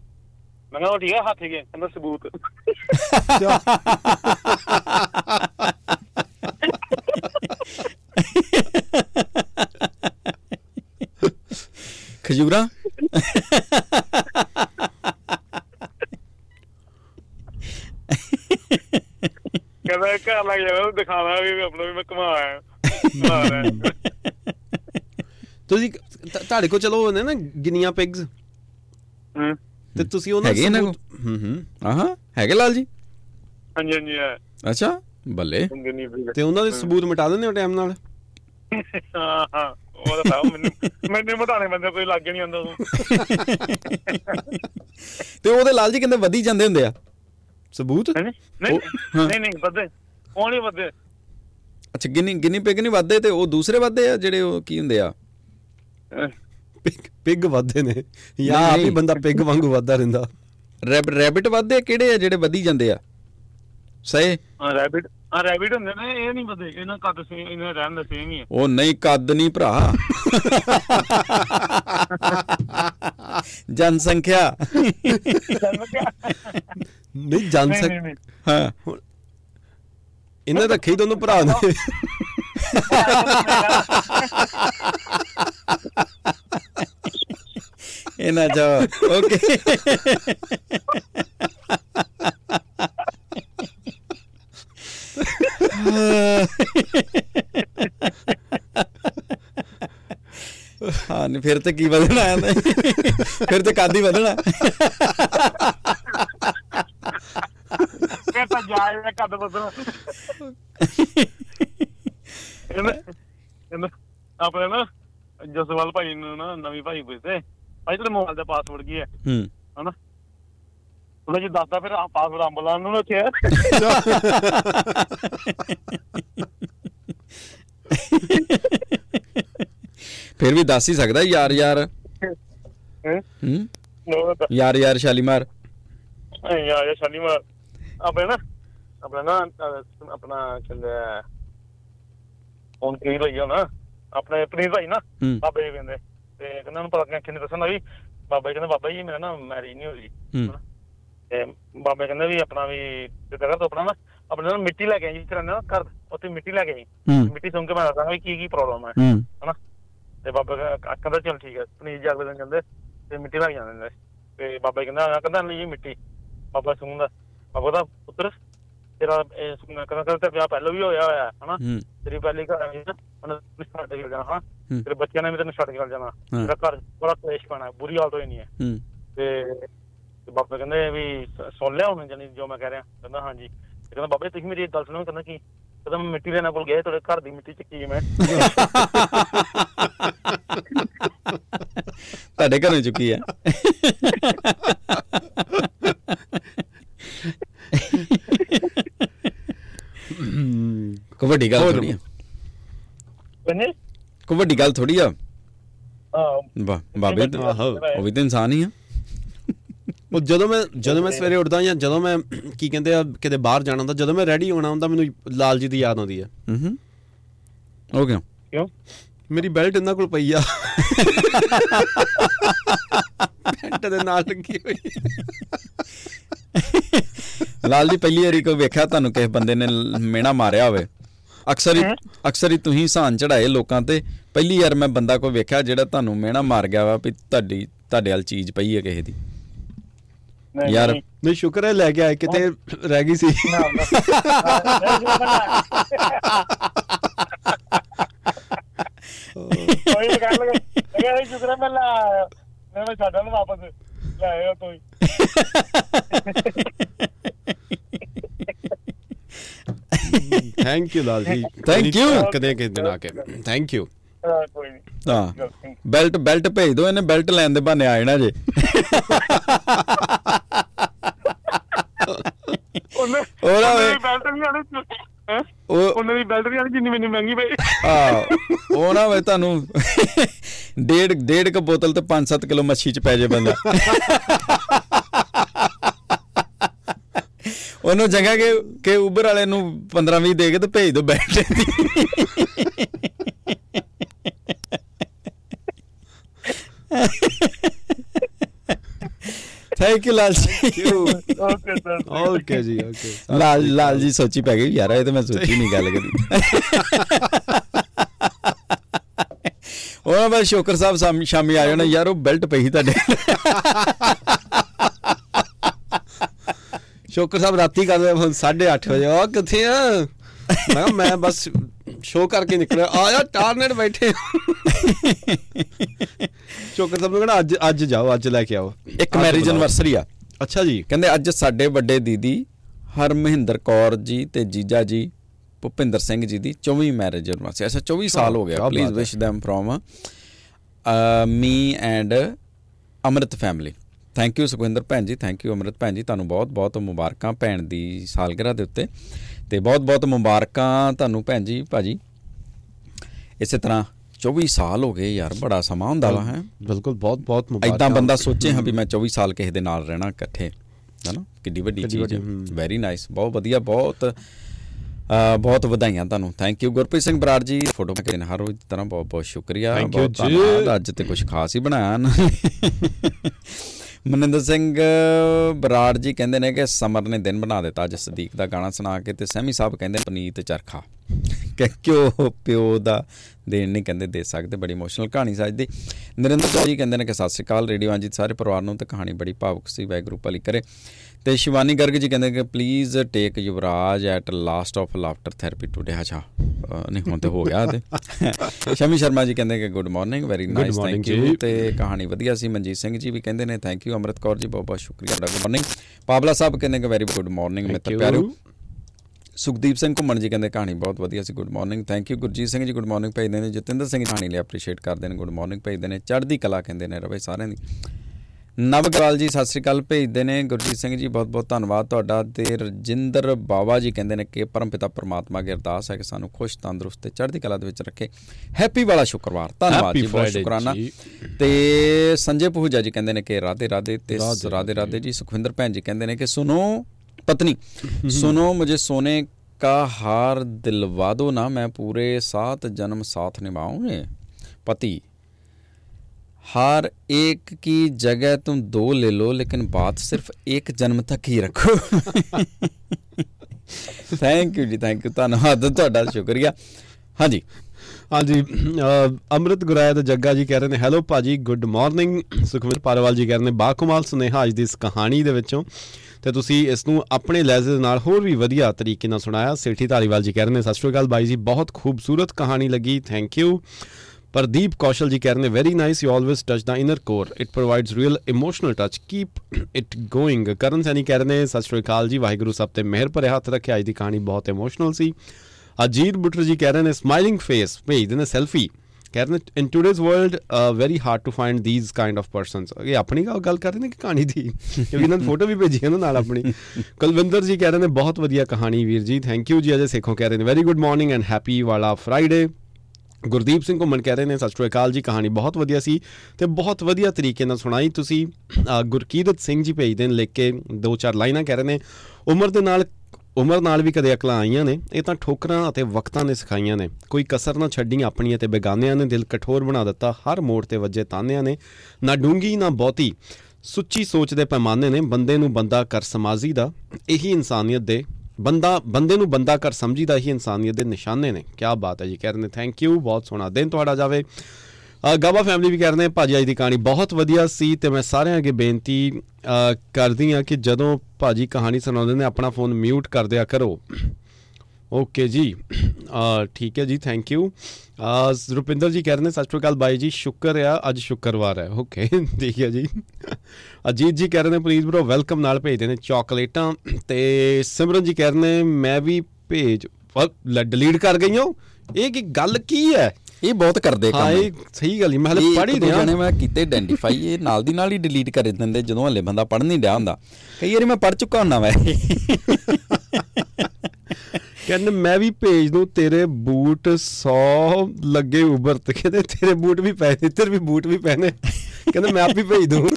Speaker 4: ਮੈਂ ਕਿਹਾ ਠੀਕ ਹੈ ਹੱਥ ਗਏ ਕਹਿੰਦਾ ਸਬੂਤ।
Speaker 1: ਖਜੂਰਾ?
Speaker 4: ਕਹਿੰਦਾ ਘਰ ਲੱਗ ਜਾਣਾ ਉਹ ਦਿਖਾਣਾ ਵੀ ਆਪਣਾ ਵੀ ਮੈਂ ਘੁਮਾ ਆਇਆ।
Speaker 2: ਤੁਸੀਂ ਤ- ਤੁਹਾਡੇ ਕੋਲ ਚਲੋ ਉਹਨੇ ਨਾ ਗਿਨੀਆਂ ਪਿਗਸ?
Speaker 4: ਹੂੰ।
Speaker 2: ਤੇ ਤੁਸੀਂ ਉਹਨਾਂ
Speaker 1: ਹੈਗੇ ਇਹਨਾਂ
Speaker 2: ਸਬੂਤ- ਹੂੰ ਹੂੰ।
Speaker 1: ਆਹਾਂ ਹੈਗੇ ਲਾਲ ਜੀ?
Speaker 4: ਹਾਂਜੀ ਹਾਂਜੀ ਹੈ।
Speaker 1: ਅੱਛਾ ਬੱਲੇ।
Speaker 2: ਤੇ ਉਹਨਾਂ ਦੇ ਸਬੂਤ ਮਿਟਾ ਦਿੰਦੇ ਹੋ ਟਾਈਮ ਨਾਲ?
Speaker 4: ਹਾਂ ਹਾਂ। ਉਹ ਤਾਂ ਮੈਨੂੰ ਮੈਨੂੰ ਮਟਾਣੇ ਬੰਦੇ ਕੋਈ ਲੱਗ ਨਹੀਂ ਆਉਂਦਾ
Speaker 1: ਤੇ ਉਹਦੇ ਲਾਲ ਜੀ ਕਹਿੰਦੇ ਵਧੀ ਜਾਂਦੇ ਹੁੰਦੇ ਆ।
Speaker 2: ਸਬੂਤ?
Speaker 4: ਨਹੀਂ ਨਹੀਂ। ਨਹੀਂ ਉਹ ਨਹੀਂ ਬੱਦੇ
Speaker 1: ਅੱਛਾ ਗਿਨੀ ਗਿਨੀ ਪਿਗ ਨਹੀਂ ਵੱਧਦੇ ਤੇ ਉਹ ਦੂਸਰੇ ਵੱਧਦੇ ਆ ਜਿਹੜੇ ਉਹ ਕੀ ਹੁੰਦੇ ਆ?
Speaker 2: ਪਿਗ ਪਿਗ ਵੱਧਦੇ ਨੇ। ਜਾਂ
Speaker 1: ਨਹੀਂ,
Speaker 2: ਆਪ ਹੀ। ਬੰਦਾ ਪਿਗ ਵਾਂਗੂ ਵੱਧਦਾ ਰਹਿੰਦਾ।
Speaker 1: ਰੈਬ ਰੈਬਿਟ ਵੱਧਦੇ ਕਿਹੜੇ ਆ ਜਿਹੜੇ ਵਧੀ ਜਾਂਦੇ ਆ? ਸਹੀ?
Speaker 4: ਹਾਂ ਰੈਬਿਟ ਹਾਂ ਰੈਬਿਟ ਹੁੰਦੇ ਨੇ ਇਹ ਨਹੀਂ ਬੱਦੇ ਇਹਨਾਂ ਕੱਦ ਸੇ ਇਹਨਾਂ ਰਹਿਣ ਦਾ ਸੇਮ ਹੀ ਹੈ
Speaker 1: ਉਹ ਨਹੀਂ ਕੱਦ ਨਹੀਂ ਭਰਾ। ਜਨਸੰਖਿਆ।
Speaker 2: ਨਹੀਂ
Speaker 4: ਨਹੀਂ
Speaker 1: ਹਾਂ।
Speaker 2: ਇਹਨਾਂ ਰੱਖੇ ਹੀ ਦੋਨੋਂ ਭਰਾ ਨੇ
Speaker 1: ਇਹਨਾਂ ਜਾ ਓਕੇ। ਹਾਂ ਨਹੀਂ ਫਿਰ ਤੇ ਕੀ ਵਧਣਾ ਹੈ ਫਿਰ ਤੇ ਕਾਦੀ ਵਧਣਾ?
Speaker 4: ਇਹ ਤਾਂ ਮੈਂ ਕੱਦ ਇਹਨਾਂ ਇਹਨਾਂ ਆਪਣੇ ਨਾ ਜਸਵਾਲ ਭਾਈ ਨੂੰ ਨਾ ਨਵੀਂ ਭਾਈ ਪੁੱਛਦੇ। ਭਾਈ ਤੇਰੇ ਮੋਬਾਈਲ ਦਾ ਪਾਸਵਰਡ ਕੀ ਹੈ?
Speaker 1: ਹੂੰ।
Speaker 4: ਹਨਾ? ਉਹਨੇ ਜੀ ਦੱਸਦਾ ਫਿਰ ਪਾਸਵਰਡ ਅੰਬਲਾਂ ਨੂੰ ਰੱਖਿਆ
Speaker 1: ਫਿਰ ਵੀ ਦੱਸ ਹੀ ਸਕਦਾ ਯਾਰ ਯਾਰ।
Speaker 4: ਹੈ?
Speaker 1: ਯਾਰ ਯਾਰ ਸ਼ਾਲੀਮਾਰ।
Speaker 4: ਯਾਰ ਇਹ ਸ਼ਨੀਵਾਰ ਆਪਣੇ ਨਾ ਆਪਣਾ ਨਾ ਆਪਣਾ ਚੱਲਿਆ। ਫੋਨ ਕੀ ਲਈ ਨਾ ਆਪਣੇ ਪਨੀਰ ਭਾਈ ਨਾ ਬਾਬੇ ਜੀ ਕਹਿੰਦੇ। ਤੇ ਕਹਿੰਦਾ ਉਹਨੂੰ ਪਤਾ ਕਿੰਨੇ ਦੱਸਣਾ ਵੀ ਬਾਬਾ ਜੀ ਕਹਿੰਦਾ ਬਾਬਾ ਜੀ ਮੇਰਾ ਨਾ ਮੈਰਿਜ ਨਹੀਂ ਹੋਈ
Speaker 1: ਹੂੰ।
Speaker 4: ਤੇ ਬਾਬੇ ਕਹਿੰਦੇ ਵੀ ਆਪਣਾ ਵੀ ਤੇ ਕਰ ਤੋ ਆਪਣਾ ਨਾ ਆਪਣੇ ਨਾਲ ਮਿੱਟੀ ਲੈ ਕੇ ਆਈ ਜਿਸ ਤਰ੍ਹਾਂ ਨਾ ਘਰ ਉੱਥੇ ਮਿੱਟੀ ਲੈ ਕੇ ਆਈ। ਮਿੱਟੀ ਸੁਣ ਕੇ ਮੈਂ ਦੱਸਾਂਗਾ ਵੀ ਕੀ ਕੀ ਪ੍ਰੋਬਲਮ ਹੈ। ਹਨਾ? ਤੇ ਬਾਬਾ ਕਹਿੰਦਾ ਚਲ ਠੀਕ ਹੈ ਪਨੀਰ ਜੀ ਅਗਲੇ ਦਿਨ ਕਹਿੰਦੇ ਤੇ ਮਿੱਟੀ ਲੈ ਕੇ ਜਾਂਦੇ ਨੇ। ਤੇ ਬਾਬਾ ਕਹਿੰਦਾ ਆ ਕਹਿੰਦਾ ਲਈ ਮਿੱਟੀ। ਬਾਬਾ ਸੁਣਦਾ ਬਾਬਾ ਦਾ ਪੁੱਤਰ ਤੇਰਾ ਇਹ ਸੁਣਨਾ ਕਹਿੰਦਾ ਕਹਿੰਦਾ ਤੇਰਾ ਵਿਆਹ ਪਹਿਲਾਂ ਵੀ ਹੋਇਆ ਹੋਇਆ ਹਨਾ? ਤੇਰੀ ਪਹਿਲੀ ਘਰ ਆਈ ਨਾ ਉਹਨੇ ਤੈਨੂੰ ਛੱਡ ਕੇ ਜਾਣਾ ਹਾਂ
Speaker 1: ਹੂੰ।
Speaker 4: ਤੇਰੇ ਬੱਚਿਆਂ ਨੇ ਵੀ ਤੈਨੂੰ ਛੱਡ ਕੇ ਜਾਣਾ। ਤੇਰਾ ਘਰ ਬੜਾ ਕਲੇਸ਼ ਪੈਣਾ ਬੁਰੀ ਹਾਲਤ ਹੋਈ ਨਹੀਂ ਹੈ। ਤੇ ਤੇ ਬਾਬਾ ਕਹਿੰਦੇ ਵੀ ਸੁਣ ਲਿਆ ਉਹਨੇ ਜਾਨੀ ਜੋ ਮੈਂ ਕਹਿ ਰਿਹਾ। ਕਹਿੰਦਾ ਹਾਂਜੀ। ਤੇ ਕਹਿੰਦਾ ਬਾਬਾ ਤੁਸੀਂ ਮੇਰੀ ਗੱਲ ਸੁਣੋ ਕਹਿੰਦਾ ਕੀ? ਕਹਿੰਦਾ ਮੈਂ ਮਿੱਟੀ ਲੈਣਾ ਕੋਲ ਗਿਆ ਤੁਹਾਡੇ ਘਰ ਦੀ ਮਿੱਟੀ ਚੱਕੀ ਮੈਂ।
Speaker 1: ਤੁਹਾਡੇ ਘਰੋਂ ਚੁੱਕੀ ਆ। ਕੋਈ ਵੱਡੀ ਗੱਲ ਥੋੜੀ ਆ। ਕੋਈ ਵੱਡੀ ਗੱਲ ਥੋੜੀ ਆ।
Speaker 4: ਹਾਂ
Speaker 1: ਬਾ- ਬਾਬੇ। ਉਹ ਵੀ ਤਾਂ ਇਨਸਾਨ ਹੀ ਆ।
Speaker 2: ਉਹ ਜਦੋਂ ਮੈਂ ਜਦੋਂ ਮੈਂ ਸਵੇਰੇ ਉੱਠਦਾ ਜਾਂ ਜਦੋਂ ਮੈਂ ਕੀ ਕਹਿੰਦੇ ਆ ਕਿਤੇ ਬਾਹਰ ਜਾਣਾ ਹੁੰਦਾ ਜਦੋਂ ਮੈਂ ਰੈਡੀ ਹੋਣਾ ਹੁੰਦਾ ਮੈਨੂੰ ਲਾਲ ਜੀ ਦੀ ਯਾਦ ਆਉਂਦੀ ਆ।
Speaker 1: ਹੂੰ ਹੋ ਗਿਆ
Speaker 4: ਕਿਉਂ?
Speaker 2: ਮੇਰੀ ਬੈਲਟ ਇਹਨਾਂ ਕੋਲ ਪਈ ਆ। ਪੈਂਟ ਦੇ ਨਾਲ ਲੱਗੀ ਹੋਈ
Speaker 1: ਲਾਲ ਜੀ ਪਹਿਲੀ ਵਾਰੀ ਕੋਈ ਵੇਖਿਆ ਤੁਹਾਨੂੰ ਕਿਸੇ ਬੰਦੇ ਨੇ ਮੇਣਾ ਮਾਰਿਆ ਹੋਵੇ? ਅਕਸਰ ਹੀ ਅਕਸਰ ਹੀ ਤੁਸੀਂ ਸਾਨ ਚੜਾਏ ਲੋਕਾਂ ਤੇ। ਪਹਿਲੀ ਵਾਰ ਮੈਂ ਬੰਦਾ ਕੋਈ ਵੇਖਿਆ ਜਿਹੜਾ ਤੁਹਾਨੂੰ ਮੇਣਾ ਮਾਰ ਗਿਆ ਵਾ ਵੀ ਤੁਹਾਡੀ ਤੁਹਾਡੇ ਵਾਲ ਚੀਜ਼ ਪਈ ਹੈ ਕਿਸੇ ਦੀ? ਯਾਰ
Speaker 4: ਨਹੀਂ।
Speaker 2: ਨਹੀਂ ਸ਼ੁਕਰ ਹੈ ਲੈ ਕੇ ਆਏ ਕਿਤੇ ਰਹਿ ਗਈ ਸੀ।
Speaker 4: ਕੋਈ ਕਰ ਲਗੇ ਇਹ ਸ਼ੁਕਰ ਮੈਂ ਲਾ ਮੈਂ ਛੱਡ ਲਾਂ ਵਾਪਸ ਲੈ ਆਇਓ ਤੋਈ
Speaker 2: ਥੈਂਕ ਯੂ ਲਾਲ ਜੀ।
Speaker 1: Thank you.
Speaker 2: ਕਦੇ ਕਿਸੇ ਦਿਨ ਆ ਕੇ। ਥੈਂਕ ਯੂ
Speaker 4: ਹਾਂ, ਕੋਈ ਨਹੀਂ
Speaker 1: ਹਾਂ। ਬੈਲਟ ਬੈਲਟ ਭੇਜ ਦਿਓ ਇਹਨੇ ਬੈਲਟ ਲੈਣ ਦੇ ਬਹਾਨੇ ਆ ਜਾਣਾ ਜੇ।
Speaker 4: ਉਹਨੇ ਉਹਨੇ ਦੀ ਬੈਲਟ ਨਹੀਂ ਆਣੀ ਹੈ?
Speaker 1: ਉਹ
Speaker 4: ਉਹਨੇ ਦੀ ਬੈਲਟ ਨਹੀਂ ਆਣੀ ਜਿੰਨੀ ਮੈਨੂੰ ਮਹਿੰਗੀ ਪਈ।
Speaker 1: ਆ ਉਹ ਨਾ ਵੇ ਤੁਹਾਨੂੰ ਡੇਢ ਡੇਢ ਕ ਬੋਤਲ ਤੇ 5-7 ਕਿਲੋ ਮੱਛੀ ਚ ਪੈ ਜੇ ਬੰਦਾ। ਉਹਨੂੰ ਜਗ੍ਹਾ ਕਿ ਕਿ ਉਬਰ ਵਾਲੇ ਨੂੰ 15-20 ਦੇ ਕੇ ਤੇ ਭੇਜ ਦਿਓ belt the thank you Lal ji
Speaker 4: okay sir
Speaker 2: okay ਜੀ ਓਕੇ
Speaker 1: ਲਾਲ ਲਾਲ ਜੀ ਸੋਚੀ ਪੈ ਗਈ ਯਾਰ ਇਹ ਤਾਂ ਮੈਂ ਸੋਚੀ ਨਹੀਂ ਗੱਲ ਕਦੀ ਉਹਨਾਂ ਬਾਅਦ ਸ਼ੋਕਰ ਸਾਹਿਬ ਸ਼ਾਮੀ- ਸ਼ਾਮੀ ਆ ਜਾਣਾ। ਯਾਰ ਉਹ ਬੈਲਟ ਪਈ ਸੀ ਤੁਹਾਡੇ।
Speaker 2: ਸ਼ੋਕਰ ਸਾਹਿਬ ਰਾਤੀ ਕਰਦੇ ਹੁਣ 8:30 ਵਜੇ ਆ ਕਿੱਥੇ ਆ? ਮੈਂ ਮੈਂ ਬਸ ਸ਼ੋਅ ਕਰਕੇ ਨਿਕਲਿਆ। ਆ ਯਾ ਟਾਰਨੇਟ ਬੈਠੇ। ਸ਼ੋਕਰ ਸਾਹਿਬ ਨੇ ਕਹਿਣਾ ਅੱਜ ਅੱਜ ਜਾਓ ਅੱਜ ਲੈ ਕੇ ਆਓ।
Speaker 1: ਇੱਕ ਮੈਰਿਜ। ਐਨਵਰਸਰੀ ਆ।
Speaker 2: ਅੱਛਾ ਜੀ।
Speaker 1: ਕਹਿੰਦੇ ਅੱਜ ਸਾਡੇ ਵੱਡੇ ਦੀਦੀ ਹਰਮਹਿੰਦਰ ਕੌਰ ਜੀ ਤੇ ਜੀਜਾ ਜੀ ਭੁਪਿੰਦਰ ਸਿੰਘ ਜੀ ਦੀ 24ਵੀਂ ਮੈਰਿਜ ਐਨਵਰਸਰੀ ਅੱਛਾ 24 ਸਾਲ ਹੋ ਗਿਆ।
Speaker 2: Please.
Speaker 1: Wish them from me and Amrit family thank you Sukhwinder ਭੈਣ ਜੀ ਥੈਂਕ ਯੂ ਅਮਰਤ ਭੈਣ ਜੀ। ਤੁਹਾਨੂੰ ਬਹੁਤ ਬਹੁਤ ਮੁਬਾਰਕਾਂ ਭੈਣ ਦੀ ਸਾਲਗਿਰਾ ਦੇ ਉੱਤੇ। ਤੇ ਬਹੁਤ ਬਹੁਤ ਮੁਬਾਰਕਾਂ ਤੁਹਾਨੂੰ ਭੈਣ ਜੀ ਭਾਜੀ। ਇਸੇ ਤਰ੍ਹਾਂ 24 ਸਾਲ ਹੋ ਗਏ ਯਾਰ ਬੜਾ ਸਮਾਂ ਹੁੰਦਾ ਵਾ ਹੈ।
Speaker 2: ਬਿਲਕੁਲ ਬਹੁਤ ਬਹੁਤ ਮੁਬਾਰਕਾਂ।
Speaker 1: ਐਦਾਂ ਬੰਦਾ ਸੋਚੇ ਹਾਂ ਵੀ ਮੈਂ 24 ਸਾਲ ਕਿਸੇ ਦੇ ਨਾਲ ਰਹਿਣਾ ਇਕੱਠੇ ਹੈਨਾ? ਕਿੱਡੀ ਵੱਡੀ ਚੀਜ਼ ਹੈ। ਵੈਰੀ ਨਾਈਸ ਬਹੁਤ ਵਧੀਆ ਬਹੁਤ ਬਹੁਤ ਵਧਾਈਆਂ ਤੁਹਾਨੂੰ। Thank you Gurpreet Singh Brar ji. Photo ਕੇ ਹਰ ਰੋਜ਼ ਤਰ੍ਹਾਂ ਬਹੁਤ ਬਹੁਤ ਸ਼ੁਕਰੀਆ ਬਹੁਤ। ਧੰਨਵਾਦ। ਅੱਜ ਤੇ ਕੁਝ ਖਾਸ ਹੀ ਬਣਾਇਆ ਨਾ। ਮਨਿੰਦਰ ਸਿੰਘ ਬਰਾੜ ਜੀ ਕਹਿੰਦੇ ਨੇ ਕਿ ਸਮਰ ਨੇ ਦਿਨ ਬਣਾ ਦਿੱਤਾ ਅੱਜ ਸਦੀਕ ਦਾ ਗਾਣਾ ਸੁਣਾ ਕੇ ਤੇ ਸਹਿਮੀ ਸਾਹਿਬ ਕਹਿੰਦੇ ਪਨੀਤ ਚਰਖਾ। ਕਿ ਕਿਉਂ ਪਿਓ ਦਾ ਦੇਣ ਨਹੀਂ ਕਹਿੰਦੇ ਦੇ ਸਕਦੇ, ਬੜੀ ਇਮੋਸ਼ਨਲ ਕਹਾਣੀ ਸੱਜਦੀ ਨਰਿੰਦਰ ਜੀ ਕਹਿੰਦੇ ਨੇ ਕਿ ਸਤਿ ਸ੍ਰੀ ਅਕਾਲ, ਰੇਡੀਓ ਹਾਂਜੀ ਸਾਰੇ ਪਰਿਵਾਰ ਨੂੰ ਤੇ ਕਹਾਣੀ ਬੜੀ ਭਾਵੁਕ ਸੀ ਵੈਗਰੂ ਭਲੀ ਕਰੇ। ਤੇ ਸ਼ਿਵਾਨੀ ਗਰਗ ਜੀ ਕਹਿੰਦੇ ਕਿ please take Yuvraj at last of laughter therapy today ਅੱਛਾ ਨਹੀਂ ਹੁਣ ਤੇ ਹੋ ਗਿਆ ਤੇ। ਸ਼ਮੀ ਸ਼ਰਮਾ ਜੀ ਕਹਿੰਦੇ ਕਿ good
Speaker 2: morning
Speaker 1: very
Speaker 2: nice
Speaker 1: thank. You ਤੇ ਕਹਾਣੀ ਵਧੀਆ ਸੀ ਮਨਜੀਤ ਸਿੰਘ ਜੀ ਵੀ ਕਹਿੰਦੇ ਨੇ ਥੈਂਕ ਯੂ ਅਮਰਤ ਕੌਰ ਜੀ ਬਹੁਤ ਬਹੁਤ ਸ਼ੁਕਰੀਆ ਤੁਹਾਡਾ। ਗੁੱਡ ਮਾਰਨਿੰਗ ਪਾਬਲਾ ਸਾਹਿਬ ਕਹਿੰਦੇ ਕਿ ਵੈਰੀ ਗੁੱਡ ਮਾਰਨਿੰਗ ਮਿੱਤਰ. ਪਿਆਰਿਓ। ਸੁਖਦੀਪ ਸਿੰਘ ਘੁੰਮਣ ਜੀ ਕਹਿੰਦੇ ਕਹਾਣੀ ਬਹੁਤ ਵਧੀਆ ਸੀ good morning thank you Gurjeet Singh ji good morning ਭੇਜਦੇ ਨੇ। ਜਤਿੰਦਰ ਸਿੰਘ ਕਹਾਣੀ ਲਈ ਅਪਰੀਸ਼ੀਏਟ ਕਰਦੇ ਨੇ ਗੁੱਡ ਮਾਰਨਿੰਗ ਭੇਜਦੇ ਨੇ। ਚੜ੍ਹਦੀ ਕਲਾ ਕਹਿੰਦੇ ਨੇ ਰਵੇ ਸਾਰਿਆਂ ਦੀ। ਨਵਗਵਾਲ ਜੀ ਸਤਿ ਸ੍ਰੀ ਅਕਾਲ। ਭੇਜਦੇ ਨੇ ਗੁਰਜੀਤ ਸਿੰਘ ਜੀ ਬਹੁਤ ਬਹੁਤ ਧੰਨਵਾਦ ਤੁਹਾਡਾ। ਤੇ ਰਜਿੰਦਰ ਬਾਵਾ ਜੀ ਕਹਿੰਦੇ ਨੇ ਕਿ ਪਰਮਪਿਤਾ ਪਰਮਾਤਮਾ ਅਗੇ ਅਰਦਾਸ ਹੈ ਕਿ ਸਾਨੂੰ ਖੁਸ਼ ਤੰਦਰੁਸਤ ਤੇ ਚੜ੍ਹਦੀ ਕਲਾ ਦੇ ਵਿੱਚ ਰੱਖੇ। ਹੈਪੀ ਵਾਲਾ ਸ਼ੁੱਕਰਵਾਰ। ਧੰਨਵਾਦ ਜੀ ਬਹੁਤ ਸ਼ੁਕਰਾਨਾ। ਤੇ ਸੰਜੇ ਪੂਜਾ ਜੀ ਕਹਿੰਦੇ ਨੇ ਕਿ ਰਾਧੇ ਰਾਧੇ ਤੇ
Speaker 2: ਰਾਧੇ
Speaker 1: ਰਾਧੇ ਜੀ। ਸੁਖਵਿੰਦਰ ਭੈਣ ਜੀ ਕਹਿੰਦੇ ਨੇ ਕਿ ਸੁਨੋ ਪਤਨੀ ਸੁਨੋ ਮੁਝੇ ਸੋਨੇ ਕਾ ਹਾਰ ਦਿਲਵਾ ਦੋ ਨਾ ਮੈਂ ਪੂਰੇ ਸਾਤ ਜਨਮ ਸਾਥ ਨਿਭਾਉਂਗੇ ਪਤੀ हार एक की जगह तुम दो ले लो लेकिन बात सिर्फ एक जन्म तक ही रखो thank you ji thank you ਧੰਨਵਾਦ ਤੁਹਾਡਾ ਸ਼ੁਕਰੀਆ ਹਾਂਜੀ
Speaker 2: ਹਾਂਜੀ ਅਹ, ਅੰਮ੍ਰਿਤ ਗੁਰਾਇਆ ਦਾ ਜੱਗਾ ਜੀ ਕਹਿ ਰਹੇ ਨੇ ਹੈਲੋ ਭਾਜੀ ਗੁੱਡ ਮਾਰਨਿੰਗ ਸੁਖਵਿੰਦਰ ਪਾਰਵਾਲ ਜੀ ਕਹਿ ਰਹੇ ਨੇ ਬਾਕਮਾਲ ਸੁਨੇਹਾ ਅੱਜ ਦੀ ਇਸ ਕਹਾਣੀ ਦੇ ਵਿੱਚੋਂ ਤੇ ਤੁਸੀਂ ਇਸ ਨੂੰ ਆਪਣੇ ਲਹਿਜ਼ੇ ਦੇ ਨਾਲ ਹੋਰ ਵੀ ਵਧੀਆ ਤਰੀਕੇ ਨਾਲ ਸੁਣਾਇਆ ਸੇਠੀ ਧਾਰੀਵਾਲ ਜੀ ਕਹਿ ਰਹੇ ਨੇ ਸਤਿ ਸ਼੍ਰੀ ਅਕਾਲ ਬਾਈ ਜੀ ਬਹੁਤ ਖੂਬਸੂਰਤ ਕਹਾਣੀ ਲੱਗੀ ਥੈਂਕ ਯੂ ਪ੍ਰਦੀਪ ਕੌਸ਼ਲ ਜੀ ਕਹਿ ਰਹੇ ਨੇ very nice you always touch the inner core it provides real emotional touch keep it going Karan Saini ਕਹਿ ਰਹੇ ਨੇ, ਸਤਿ ਸ਼੍ਰੀ ਅਕਾਲ ਜੀ, ਵਾਹਿਗੁਰੂ ਸਭ ਤੇ ਮਿਹਰ ਭਰੇ ਹੱਥ ਰੱਖਿਆ ਅੱਜ ਦੀ ਕਹਾਣੀ ਬਹੁਤ ਇਮੋਸ਼ਨਲ ਸੀ। ਅਜੀਤ ਬੁੱਟਰ ਜੀ ਕਹਿ ਰਹੇ ਨੇ ਸਮਾਈਲਿੰਗ ਫੇਸ ਭੇਜਦੇ ਨੇ ਸੈਲਫੀ ਕਹਿ ਰਹੇ ਨੇ in today's world very hard to find these kind of persons ਇਹ ਆਪਣੀ ਗਾ- ਗੱਲ ਕਰ ਰਹੇ ਨੇ ਕਿ ਕਹਾਣੀ ਦੀ? ਕਿਉਂਕਿ ਇਹਨਾਂ ਨੇ ਫੋਟੋ ਵੀ ਭੇਜੀ ਹੈ ਨਾ ਨਾਲ ਆਪਣੀ। ਕੁਲਵਿੰਦਰ ਜੀ ਕਹਿ ਰਹੇ ਨੇ, ਬਹੁਤ ਵਧੀਆ ਕਹਾਣੀ ਵੀਰ ਜੀ ਥੈਂਕ ਯੂ ਜੀ। ਅਜੇ ਸੇਖੋਂ ਕਹਿ ਰਹੇ ਨੇ very good morning and happy ਵਾਲਾ ਫਰਾਈਡੇ ਗੁਰਦੀਪ ਸਿੰਘ ਘੁੰਮਣ ਕਹਿ ਰਹੇ ਨੇ ਸਤਿ ਸ਼੍ਰੀ ਅਕਾਲ ਜੀ ਕਹਾਣੀ ਬਹੁਤ ਵਧੀਆ ਸੀ ਤੇ ਬਹੁਤ ਵਧੀਆ ਤਰੀਕੇ ਨਾਲ ਸੁਣਾਈ ਤੁਸੀਂ। ਅ, ਗੁਰਕੀਰਤ ਸਿੰਘ ਜੀ ਭੇਜਦੇ ਨੇ ਲਿਖ ਕੇ ਦੋ ਚਾਰ ਲਾਈਨਾਂ ਕਹਿ ਰਹੇ ਨੇ ਉਮਰ ਦੇ ਨਾਲ ਉਮਰ ਨਾਲ ਵੀ ਕਦੇ ਅਕਲਾਂ ਆਈਆਂ ਨੇ ਇਹ ਤਾਂ ਠੋਕਰਾਂ ਅਤੇ ਵਕਤਾਂ ਨੇ ਸਿਖਾਈਆਂ ਨੇ। ਕੋਈ ਕਸਰ ਨਾ ਛੱਡੀ ਆਪਣੀ ਅਤੇ ਬੇਗਾਨਿਆਂ ਨੇ ਦਿਲ ਕਠੋਰ ਬਣਾ ਦਿੱਤਾ ਹਰ ਮੋੜ ਤੇ ਵੱਜੇ ਤਾਨਿਆਂ ਨੇ ਨਾ ਡੂੰਗੀ ਨਾ ਬਹੁਤੀ। ਸੁੱਚੀ ਸੋਚ ਦੇ ਪੈਮਾਨੇ ਨੇ ਬੰਦੇ ਨੂੰ ਬੰਦਾ ਕਰ ਸਮਾਜ਼ੀ ਦਾ ਇਹੀ ਇਨਸਾਨੀਅਤ ਦੇ ਬੰਦਾ ਬੰਦੇ ਨੂੰ ਬੰਦਾ ਕਰ ਸਮਝੀ ਦਾ ਹੀ ਇਨਸਾਨੀਅਤ ਦੇ ਨਿਸ਼ਾਨੇ ਨੇ। ਕੀ ਬਾਤ ਹੈ ਜੀ ਕਹਿ ਰਹੇ ਨੇ ਥੈਂਕ ਯੂ ਬਹੁਤ ਸੋਹਣਾ ਦਿਨ ਤੁਹਾਡਾ ਜਾਵੇ। ਅ, ਗਾਬਾ ਫੈਮਿਲੀ ਵੀ ਕਹਿ ਰਹੇ ਨੇ ਭਾਜੀ ਅੱਜ ਦੀ ਕਹਾਣੀ ਬਹੁਤ ਵਧੀਆ ਸੀ ਤੇ ਮੈਂ ਸਾਰਿਆਂ ਅੱਗੇ ਬੇਨਤੀ ਅ, ਕਰਦੀ ਹਾਂ ਕਿ ਜਦੋਂ ਭਾਜੀ ਕਹਾਣੀ ਸੁਣਾਉਂਦੇ ਨੇ ਆਪਣਾ ਫੋਨ ਮਿਊਟ ਕਰ ਦਿਆ ਕਰੋ। ਓਕੇ ਜੀ ਠੀਕ ਹੈ ਜੀ ਥੈਂਕ ਯੂ ਰੁਪਿੰਦਰ ਜੀ ਕਹਿ ਰਹੇ ਨੇ ਸਤਿ ਸ਼੍ਰੀ ਅਕਾਲ ਬਾਈ ਜੀ ਸ਼ੁਕਰ ਆ ਅੱਜ ਸ਼ੁੱਕਰਵਾਰ ਹੈ ਓਕੇ ਠੀਕ ਹੈ ਜੀ ਅਜੀਤ ਜੀ ਕਹਿ ਰਹੇ ਨੇ ਪਲੀਜ਼ ਬ్రో ਵੈਲਕਮ ਨਾਲ ਭੇਜਦੇ ਨੇ ਚਾਕਲੇਟਾਂ ਤੇ ਸਿਮਰਨ ਜੀ ਕਹਿ ਰਹੇ ਨੇ ਮੈਂ ਵੀ ਭੇਜ ਡਿਲੀਟ ਕਰ ਗਈ ਹਾਂ ਇਹ ਕੀ ਗੱਲ ਕੀ ਹੈ
Speaker 1: ਇਹ ਬਹੁਤ ਕਰਦੇ
Speaker 2: ਹਾਂ
Speaker 1: ਕੰਮ
Speaker 2: ਇਹ ਸਹੀ ਗੱਲ ਹੀ ਮੈਂ ਹਲੇ ਪੜ੍ਹ ਹੀ ਰਿਹਾ
Speaker 1: ਜਣੇ ਮੈਂ ਕੀਤੇ ਆਇਡੈਂਟੀਫਾਈ ਇਹ ਨਾਲ ਦੀ ਨਾਲ ਹੀ ਡਿਲੀਟ ਕਰ ਦਿੰਦੇ ਜਦੋਂ ਹਲੇ ਬੰਦਾ ਪੜ੍ਹ ਨਹੀਂ ਡਿਆ ਹੁੰਦਾ ਕਈ ਵਾਰੀ ਮੈਂ ਪੜ੍ਹ ਚੁੱਕਾ ਹੁੰਦਾ ਵੈ
Speaker 2: ਕਹਿੰਦੇ ਮੈਂ ਵੀ ਭੇਜ ਦੂੰ, ਤੇਰੇ ਬੂਟ 100 ਲੱਗੇ ਉਬਰ ਤੇ। ਕਹਿੰਦੇ ਤੇਰੇ ਬੂਟ ਵੀ ਪਏ ਨੇ ਤੇਰੇ ਵੀ ਬੂਟ ਵੀ ਪਏ ਨੇ ਕਹਿੰਦੇ ਮੈਂ ਆਪ ਹੀ ਭੇਜ ਦੂੰ।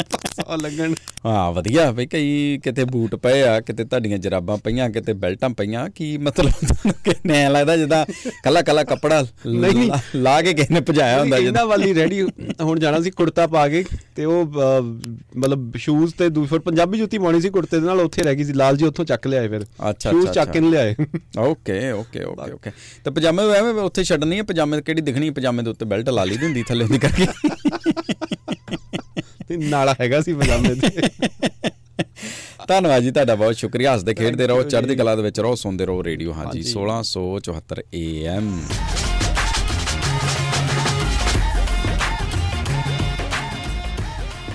Speaker 2: 100 ਲੱਗਣ।
Speaker 1: ਹਾਂ ਵਧੀਆ। ਬਈ ਕਈ ਕਿਤੇ ਬੂਟ ਪਏ ਆ ਕਿਤੇ ਤੁਹਾਡੀਆਂ ਜਰਾਬਾਂ ਪਈਆਂ ਕਿਤੇ ਬੈਲਟਾਂ ਪਈਆਂ ਕੀ ਮਤਲਬ ਤੁਹਾਨੂੰ ਕਿੰਨੇ ਐਂ ਲੱਗਦਾ ਜਿੱਦਾਂ ਕੱਲਾ ਕੱਲਾ ਕੱਪੜਾ ਲ-
Speaker 2: ਨਹੀਂ।
Speaker 1: ਲਾ- ਲਾ ਕੇ ਕਿਸੇ ਨੇ ਭਜਾਇਆ ਹੁੰਦਾ ਜਿੱਦਾਂ।
Speaker 2: ਵਾਲੀ ਰੈਡੀ ਹੁਣ ਜਾਣਾ ਸੀ ਕੁੜਤਾ ਪਾ ਕੇ ਤੇ ਉਹ ਮਤਲਬ ਸ਼ੂਜ਼ ਤੇ ਦੂਸਰ ਪੰਜਾਬੀ ਜੁੱਤੀ ਪਾਉਣੀ ਸੀ ਕੁੜਤੇ ਦੇ ਨਾਲ ਉੱਥੇ ਰਹਿ ਗਈ ਸੀ। ਲਾਲ ਜੀ ਉੱਥੋਂ ਚੱਕ ਲਿਆਏ ਫਿਰ।
Speaker 1: ਅੱਛਾ,
Speaker 2: ਸ਼ੂਜ਼ ਚੱਕ ਕੇ ਲਿਆਏ।
Speaker 1: Okay okay okay okay. ਤੇ ਪਜਾਮੇ ਐਵੇਂ ਉੱਥੇ ਛੱਡਣੀ ਹੈ ਪਜਾਮੇ ਕਿਹੜੀ ਦਿਖਣੀ ਪਜਾਮੇ ਦੇ ਉੱਤੇ ਬੈਲਟ ਲਾ ਲਈ ਹੁੰਦੀ ਥੱਲੇ ਦੀ ਕਰਕੇ।
Speaker 2: ਤੇ ਨਾਲਾ ਹੈਗਾ ਸੀ ਪਜਾਮੇ ਤੇ
Speaker 1: ਧੰਨਵਾਦ ਜੀ ਤੁਹਾਡਾ ਬਹੁਤ ਸ਼ੁਕਰੀਆ ਹੱਸਦੇ ਖੇਡਦੇ ਰਹੋ ਚੜ੍ਹਦੀ। ਕਲਾ ਦੇ ਵਿੱਚ ਰਹੋ ਸੁਣਦੇ ਰਹੋ ਰੇਡੀਓ ਹਾਂਜੀ
Speaker 2: ਹਾਂਜੀ।
Speaker 1: 1674 AM